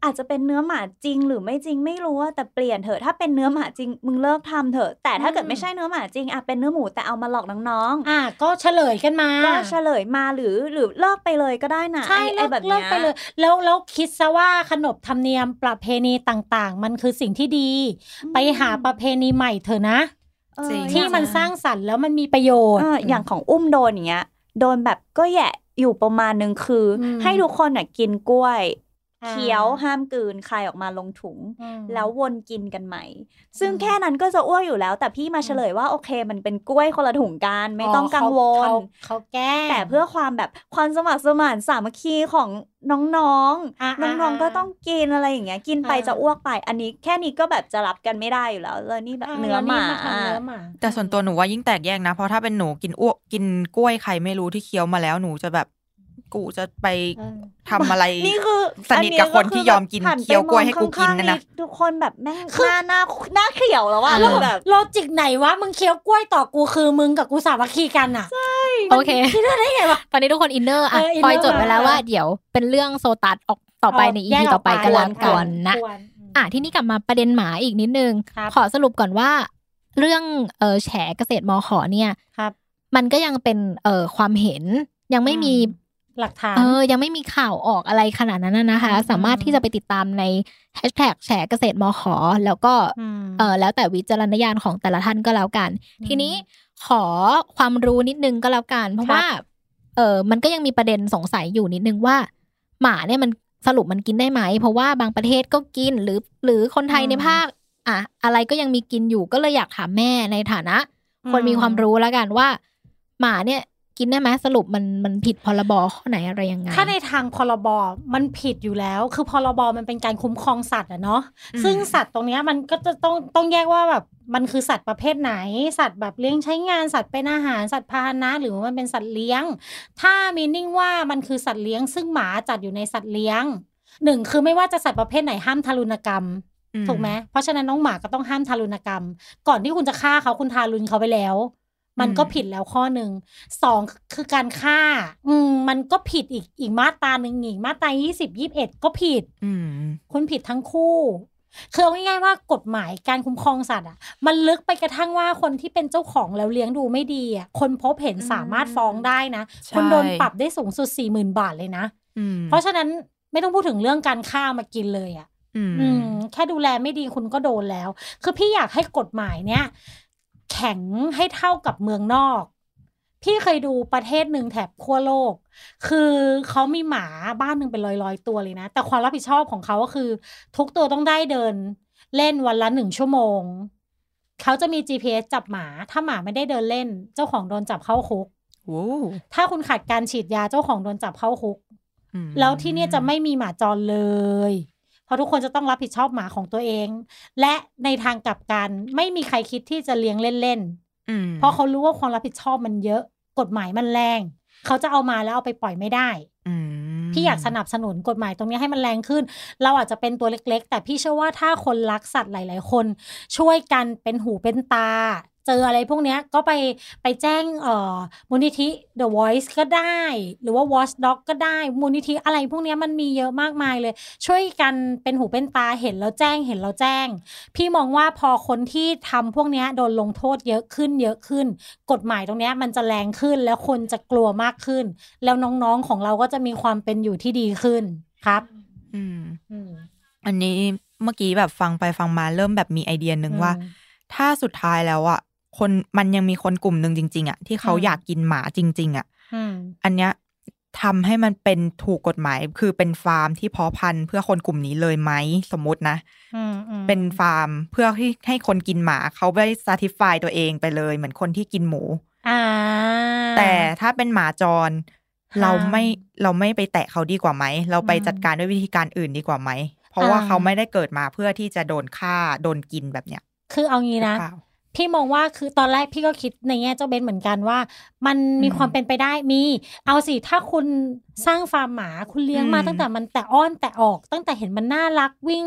อาจจะเป็นเนื้อหมาจริงหรือไม่จริงไม่รู้อะแต่เปลี่ยนเถอะถ้าเป็นเนื้อหมาจริงมึงเลิกทำเถอะ แต่ถ้าเกิดอืมไม่ใช่เนื้อหมาจริงอะเป็นเนื้อหมูแต่เอามาหลอกน้องอะก็เฉลยกันมาๆก็เฉลยมาหรือหรือเลิกไปเลยก็ได้นะใช่ไอ้เลิไอ้กแบบเลิเนี้กยไปเลย แล้วแล้วคิดซะว่าขนบธรรมเนียมประเพณีต่างๆ มันคือสิ่งที่ดี ไปหาประเพณีใหม่เถอะนะเออจริงที่มันสร้างสรรค์แล้วมันมีประโยชน์เอออย่างของอุ้มโดนอย่างเงี้ยโดนแบบก็แหยะอยู่ประมาณนึงคืออมให้ทุกคนอะกินกล้วยอ่า เคี้ยวห้ามกลืนคายออกมาลงถุงอืมแล้ววนกินกันใหม่ ซึ่งอืมแค่นั้นก็จะอ้วกอยู่แล้ว แต่พี่มาอืมเฉลยว่าโอเค มันเป็นกล้วยคนละถุงกันไม่ต้องกังวลเขาเขาแก้แต่เพื่อความแบบความสมัครสมานสามัคคีของน้องอ่าๆน้องๆ ก็ต้องกินอะไรอย่างเงี้ย กินไปอ่าจะอ้วกไป อันนี้แค่นี้ก็แบบจะรับกันไม่ได้อยู่แล้วเลยนี่แบบเนื้อหมาแล้วนี่ทำเนื้อหมา แต่ส่วนตัวหนูว่ายิ่งแตกแยกนะ เพราะถ้าเป็นหนูกินอ้วกกินกล้วยใครไม่รู้ที่เคี้ยวมาแล้วหนูจะแบบ กูจะไปเออทำอะไรนี่คือสนิทกับคนที่ยอมกินหัไปเคี้ยวกล้วยให้กูกินมองนะนะข้างๆทุกคนแบบแม่งหน้าหน้าหน้าเขียวแล้วว่าเออเราแบบโลจิกไหนวะมึงเคี้ยวกล้วยต่อกูคือมึงกับกูสามัคคีกันอะโอเคคิดได้ไงวะตอนนี้ทุกคนอินเนอร์อะเออ inner พลอยจดไว้แล้วมาว่าเดี๋ยวเป็นเรื่องโซตัสออกต่อไปในอีแยพีกต่อไปก็แล้วกันนะควรอะที่นี่กลับมาประเด็นหมาอีกนิดนึงครับขอสรุปก่อนว่า เรื่องเออแฉเกษตรมขอเนี่ยครับมันก็ยังเป็นเอ่อความเห็นยังไม่มี หลักฐานเออยังไม่มีข่าวออกอะไรขนาดนั้นนะนะคะอืมสามารถที่จะไปติดตามในแฮชแท็กแฉเกษตรมขอแล้วก็มเออแล้วแต่วิจารณญาณของแต่ละท่านก็แล้วกันอืมทีนี้ขอความรู้นิดนึงก็แล้วกัน เพราะครับว่า เออมันก็ยังมีประเด็นสงสัยอยู่นิดนึงว่า หมาเนี่ยมันสรุปมันกินได้ไหม เพราะว่าบางประเทศก็กินหรือ หรือคนไทยอืมในภาค อะอะไรก็ยังมีกินอยู่ก็เลยอยากถามแม่ในฐานะ คนมีความรู้แล้วกันว่า หมาเนี่ย กินได้ไหมสรุปมันมันผิดพรบข้อไหนอะไรยังไง ถ้าในทางพรบมันผิดอยู่แล้ว คือพรบมันเป็นการคุ้มครองสัตว์อะเนาะอืมซึ่งสัตว์ตรงเนี้ยมันก็จะต้องต้องแยกว่าแบบมันคือสัตว์ประเภทไหน สัตว์แบบเลี้ยงใช้งานสัตว์เป็นอาหารสัตว์พาหนะ หรือว่ามันเป็นสัตว์เลี้ยง ถ้ามีนิ่งว่ามันคือสัตว์เลี้ยง ซึ่งหมาจัดอยู่ในสัตว์เลี้ยงหนึ่งคือไม่ว่าจะสัตว์ประเภทไหนห้ามทารุณกรรมอืถูกไหมเพราะฉะนั้นน้องหมาก็ต้องห้ามทารุณกรรม ก่อนที่คุณจะฆ่าเขาคุณทารุณเขาไปแล้ว มันก็ผิดแล้วข้อหนึ่งสองคือการฆ่า อืมมันก็ผิดอีกอีกมาตราหนึ่งอีกมาตรายี่สิบยี่บเอ็ดก็ผิด อืมคุณผิดทั้งคู่คือเอาง่ายๆว่ากฎหมายการคุ้มครองสัตว์อะมันลึกไปกระทั่งว่าคนที่เป็นเจ้าของแล้วเลี้ยงดูไม่ดีอะคนพบเห็นสามารถฟ้องได้นะใช่คุณโดนปรับได้สูงสุดสี่หมื่นบาทเลยนะอืมเพราะฉะนั้นไม่ต้องพูดถึงเรื่องการฆ่ามากินเลยอะอืมอืมแค่ดูแลไม่ดีคุณก็โดนแล้ว คือพี่อยากให้กฎหมายเนี้ย แข็งให้เท่ากับเมืองนอก พี่เคยดูประเทศหนึ่งแถบขั้วโลก คือเขามีหมาบ้านหนึ่งเป็นร้อยร้อยๆตัวเลยนะ แต่ความรับผิดชอบของเขาก็คือ ทุกตัวต้องได้เดิน เล่นวันละหนึ่งชั่วโมง เขาจะมี GPS จับหมา ถ้าหมาไม่ได้เดินเล่น เจ้าของโดนจับเข้าคุกโอ้ถ้าคุณขาดการฉีดยาเจ้าของโดนจับเข้าคุกอืมแล้วที่เนี่ยจะไม่มีหมาจรเลย เพราะทุกคนจะต้องรับผิดชอบหมาของตัวเอง และในทางกลับกันไม่มีใครคิดที่จะเลี้ยงเล่นอืมๆเพราะเขารู้ว่าความรับผิดชอบมันเยอะ กฎหมายมันแรง เขาจะเอามาแล้วเอาไปปล่อยไม่ได้อืมพี่อยากสนับสนุนกฎหมายตรงนี้ให้มันแรงขึ้น เราอาจจะเป็นตัวเล็ก ๆ แต่พี่เชื่อว่าถ้าคนรักสัตว์หลาย ๆ คน ช่วยกันเป็นหูเป็นตา เจออะไรพวกเนี้ยก็ไปไปแจ้งเอ่อมูลนิธิ The Voice ก็ได้ หรือว่า Watchdog ก็ได้มูลนิธิอะไรพวกเนี้ยมันมีเยอะมากมายเลย ช่วยกันเป็นหูเป็นตาเห็นแล้วแจ้งเห็นแล้วแจ้ง พี่มองว่าพอคนที่ทำพวกเนี้ยโดนลงโทษเยอะขึ้นเยอะขึ้น กฎหมายตรงเนี้ยมันจะแรงขึ้นแล้วคนจะกลัวมากขึ้น แล้วน้องๆของเราก็จะมีความเป็นอยู่ที่ดีขึ้นครับ อืมอืมอันนี้เมื่อกี้แบบฟังไปฟังมาเริ่มแบบมีไอเดียหนึ่งว่า ถ้าสุดท้ายแล้วอะ คนมันยังมีคนกลุ่มหนึ่งจริง ๆอะที่เขาอืมอยากกินหมาจริง ๆอะอืมอันเนี้ยทำให้มันเป็นถูกกฎหมาย คือเป็นฟาร์มที่เพาะพันธุ์เพื่อคนกลุ่มนี้เลยไหมสมมตินะอืมอืมเป็นฟาร์มเพื่อที่ให้คนกินหมาเขาได้ satisfy ตัวเองไปเลย เหมือนคนที่กินหมูอ่าแต่ถ้าเป็นหมาจรค่ะเราไม่เราไม่ไปแตะเขาดีกว่าไหม เราไปอืมจัดการด้วยวิธีการอื่นดีกว่าไหม เพราะว่าอ่าเขาไม่ได้เกิดมาเพื่อที่จะโดนฆ่าโดนกินแบบเนี้ยคือเอางี้นะหรือเปล่า พี่มองว่าคือตอนแรกพี่ก็คิดในแง่เจ้าเบนเหมือนกันว่า มันมีอืมความเป็นไปได้มี เอาสิถ้าคุณสร้างฟาร์มหมาคุณเลี้ยงมาอืมตั้งแต่มันแต่อ้อนแต่ออก ตั้งแต่เห็นมันน่ารักวิ่ง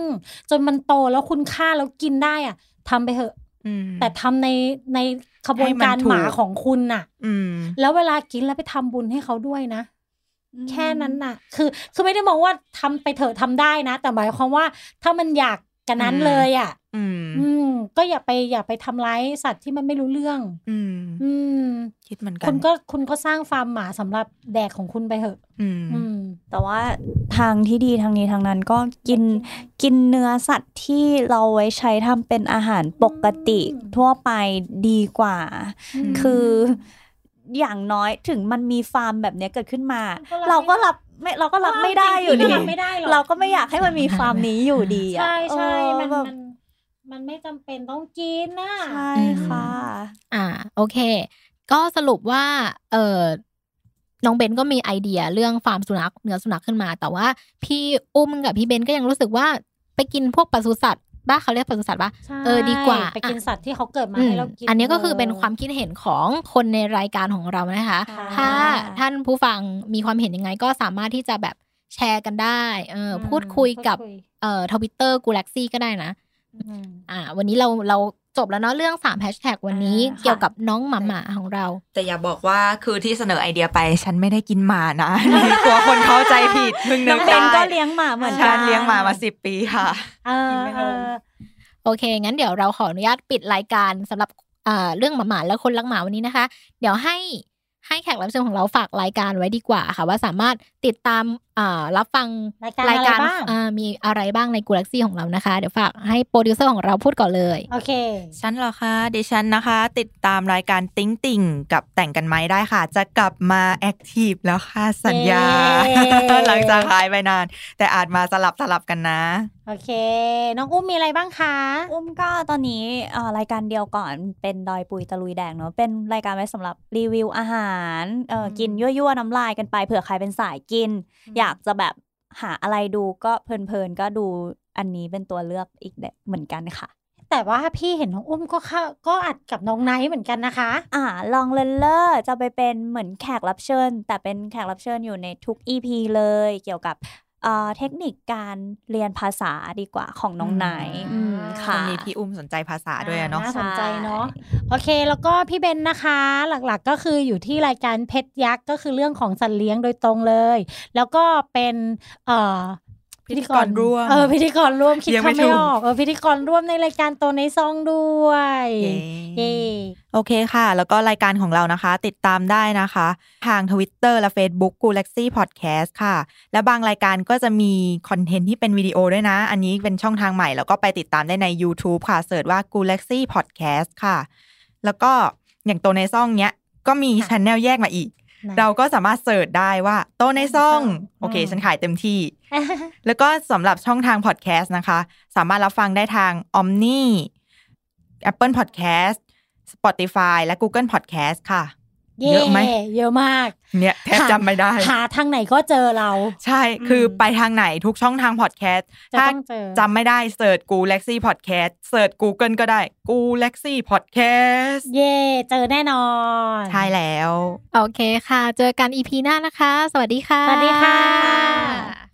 จนมันโตแล้วคุณฆ่าแล้วกินได้อะทำไปเถอะอืมแต่ทำในในขบวนการให้มันถูกหมาของคุณน่ะ อืมแล้วเวลากินแล้วไปทำบุญให้เขาด้วยนะแค่นั้นน่ะ คือคือไม่ได้มองว่าทำไปเถอะทำได้นะ แต่หมายความว่า ถ้ามันอยากกันนั้นอืมเลยอะ อืมอืม ก็อย่าไปอย่าไปทำร้ายสัตว์ที่มันไม่รู้เรื่อง อืม อืม คิดเหมือนกัน คุณก็คุณก็สร้างฟาร์มหมาสำหรับแดกของคุณไปเถอะ อืม อืม แต่ว่าทางที่ดีทางนี้ทางนั้นก็กินกินเนื้อสัตว์ที่เราไว้ใช้ทำเป็นอาหารปกติอืมทั่วไปดีกว่าอืมคืออย่างน้อยถึงมันมีฟาร์มแบบเนี้ยเกิดขึ้นมาก็รับเราก็รับไม่เราก็รับไม่ได้อยู่จริดีงๆก็รับไม่ได้หรอกเราก็ไม่อยากให้มันมีฟาร์มนี้อยู่ดีอะใช่ใช่เออมันแบบ มันมันไม่จำเป็นต้องกินนะใช่ค่ะ อ่า โอเค ก็สรุปว่า เออน้องเบนก็มีไอเดียเรื่องฟาร์มสุนัขเนื้อสุนัขขึ้นมา แต่ว่าพี่อุ้มกับพี่เบนก็ยังรู้สึกว่าไปกินพวกปศุสัตว์บ้าเขาเรียกปศุสัตว์ปะใช่เออดีกว่าไปกินสัตว์ที่เขาเกิดมาอืมให้เรากินอันนี้ก็คือเป็นความคิดเห็นของคนในรายการของเรานะคะค่ะถ้าท่านผู้ฟังมีความเห็นยังไง ก็สามารถที่จะแบบแชร์กันได้ เอออมพูดคุยกับพูดคุยเอ่อทวิตเตอร์กูแล็กซี่ก็ได้นะ อืมอ่า วันนี้เราเราจบแล้วเนาะเรื่อง3แฮชแท็กวันนี้อ่าเกี่ยวกับน้องหมาหมาของเรา แต่อย่าบอกว่าคือที่เสนอไอเดียไป ฉันไม่ได้กินหมานะกลัวคนเข้าใจผิดเพิ่งนึน้อกงเบได้นก็เลี้ยงหมาเหมือนกัฉันนเลี้ยงหมามาสิบปีค่ะเออไม่เอลงอโอเค งั้นเดี๋ยวเราขออนุญาตปิดรายการสำหรับอ่าเรื่องหมาหมาและคนรักหมาวันนี้นะคะ เดี๋ยวให้ให้แขกรับเชิญของเราฝากรายการไว้ดีกว่าค่ะ ว่าสามารถติดตามอ่า รับฟังรายการอะไรบ้างอ่ามีอะไรบ้างในกูลักซี่ของเรานะคะ เดี๋ยวฝากให้โปรดิวเซอร์ของเราพูดก่อนเลย โอเคฉันเหรอคะดิฉันนะคะ ติดตามรายการติ้งติ่งกับแต่งกันไหมได้ค่ะ จะกลับมาแอคทีฟแล้วค่ะ สัญญาเย้หลังจากหายไปนาน แต่อาจมาสลับสลับกันนะ โอเค น้องอุ้มมีอะไรบ้างคะ อุ้มก็ตอนนี้เอ่อรายการเดียวก่อนเป็นดอยปุยตะลุยแดงเนาะเป็นรายการไว้สำหรับรีวิวอาหารเอ่ออมกินยั่วๆน้ำลายกันไปเผื่อใครเป็นสายกิน อยากจะแบบหาอะไรดูก็เพลินๆก็ดูอันนี้เป็นตัวเลือกอีกแบบเหมือนกันค่ะ แต่ว่าพี่เห็นน้องอุ้มก็เข้าก็อัดกับน้องไนท์เหมือนกันนะคะ อ่า ลองเลนเลอร์จะไปเป็นเหมือนแขกรับเชิญ แต่เป็นแขกรับเชิญอยู่ในทุก EP เลย เกี่ยวกับ เอ่อเทคนิคการเรียนภาษาดีกว่าของน้องไนท์อืมตรค่ะงนี้พี่อุ้มสนใจภาษาด้วยอะเนาะน่าสนใจเนาะใช่โอเค แล้วก็พี่เบนนะคะ หลักๆก็คืออยู่ที่รายการเพชรยักษ์ก็คือเรื่องของสัตว์เลี้ยงโดยตรงเลย แล้วก็เป็นเอ่อ พิธีกรร่วม เออพิธีกรร่วมคิดยังไม่คำไม่ถูกออกเออพิธีกรร่วมในรายการโตในซองด้วยเย้เย้โอเคค่ะ แล้วก็รายการของเรานะคะ ติดตามได้นะคะ ทาง Twitter และ Facebook g a l a x y Podcast ค่ะ และบางรายการก็จะมีคอนเทนต์ที่เป็นวิดีโอด้วยนะ อันนี้เป็นช่องทางใหม่ แล้วก็ไปติดตามได้ใน YouTube ค่ะเสิร์ชว่า g a l a x y Podcast ค่ะ แล้วก็อย่างโตในซ่องเนี้ยก็มีช n แนลแยกมาอีกนะ เราก็สามารถ search ได้ว่าโตในซ่องอืมโอเค ฉันขายเต็มที่ แล้วก็สำหรับช่องทางพอดแคสต์นะคะ สามารถรับฟังได้ทาง Omni Apple Podcast Spotify และ Google Podcast ค่ะ เย่เยอะไหมเยอะมาก เนี่ยแทบจำไม่ได้ หาทางไหนก็เจอเรา ใช่ คือไปทางไหนทุกช่องทางพอดแคสต์จะถ้าต้องเจอจำไม่ได้ search กูเล็กซี่พอดแคสต์ search Google ก็ได้กูเล็กซี่พอดแคสต์เย่เจอแน่นอน ใช่แล้ว โอเคค่ะ เจอกันอีพีหน้านะคะ สวัสดีค่ะ สวัสดีค่ะ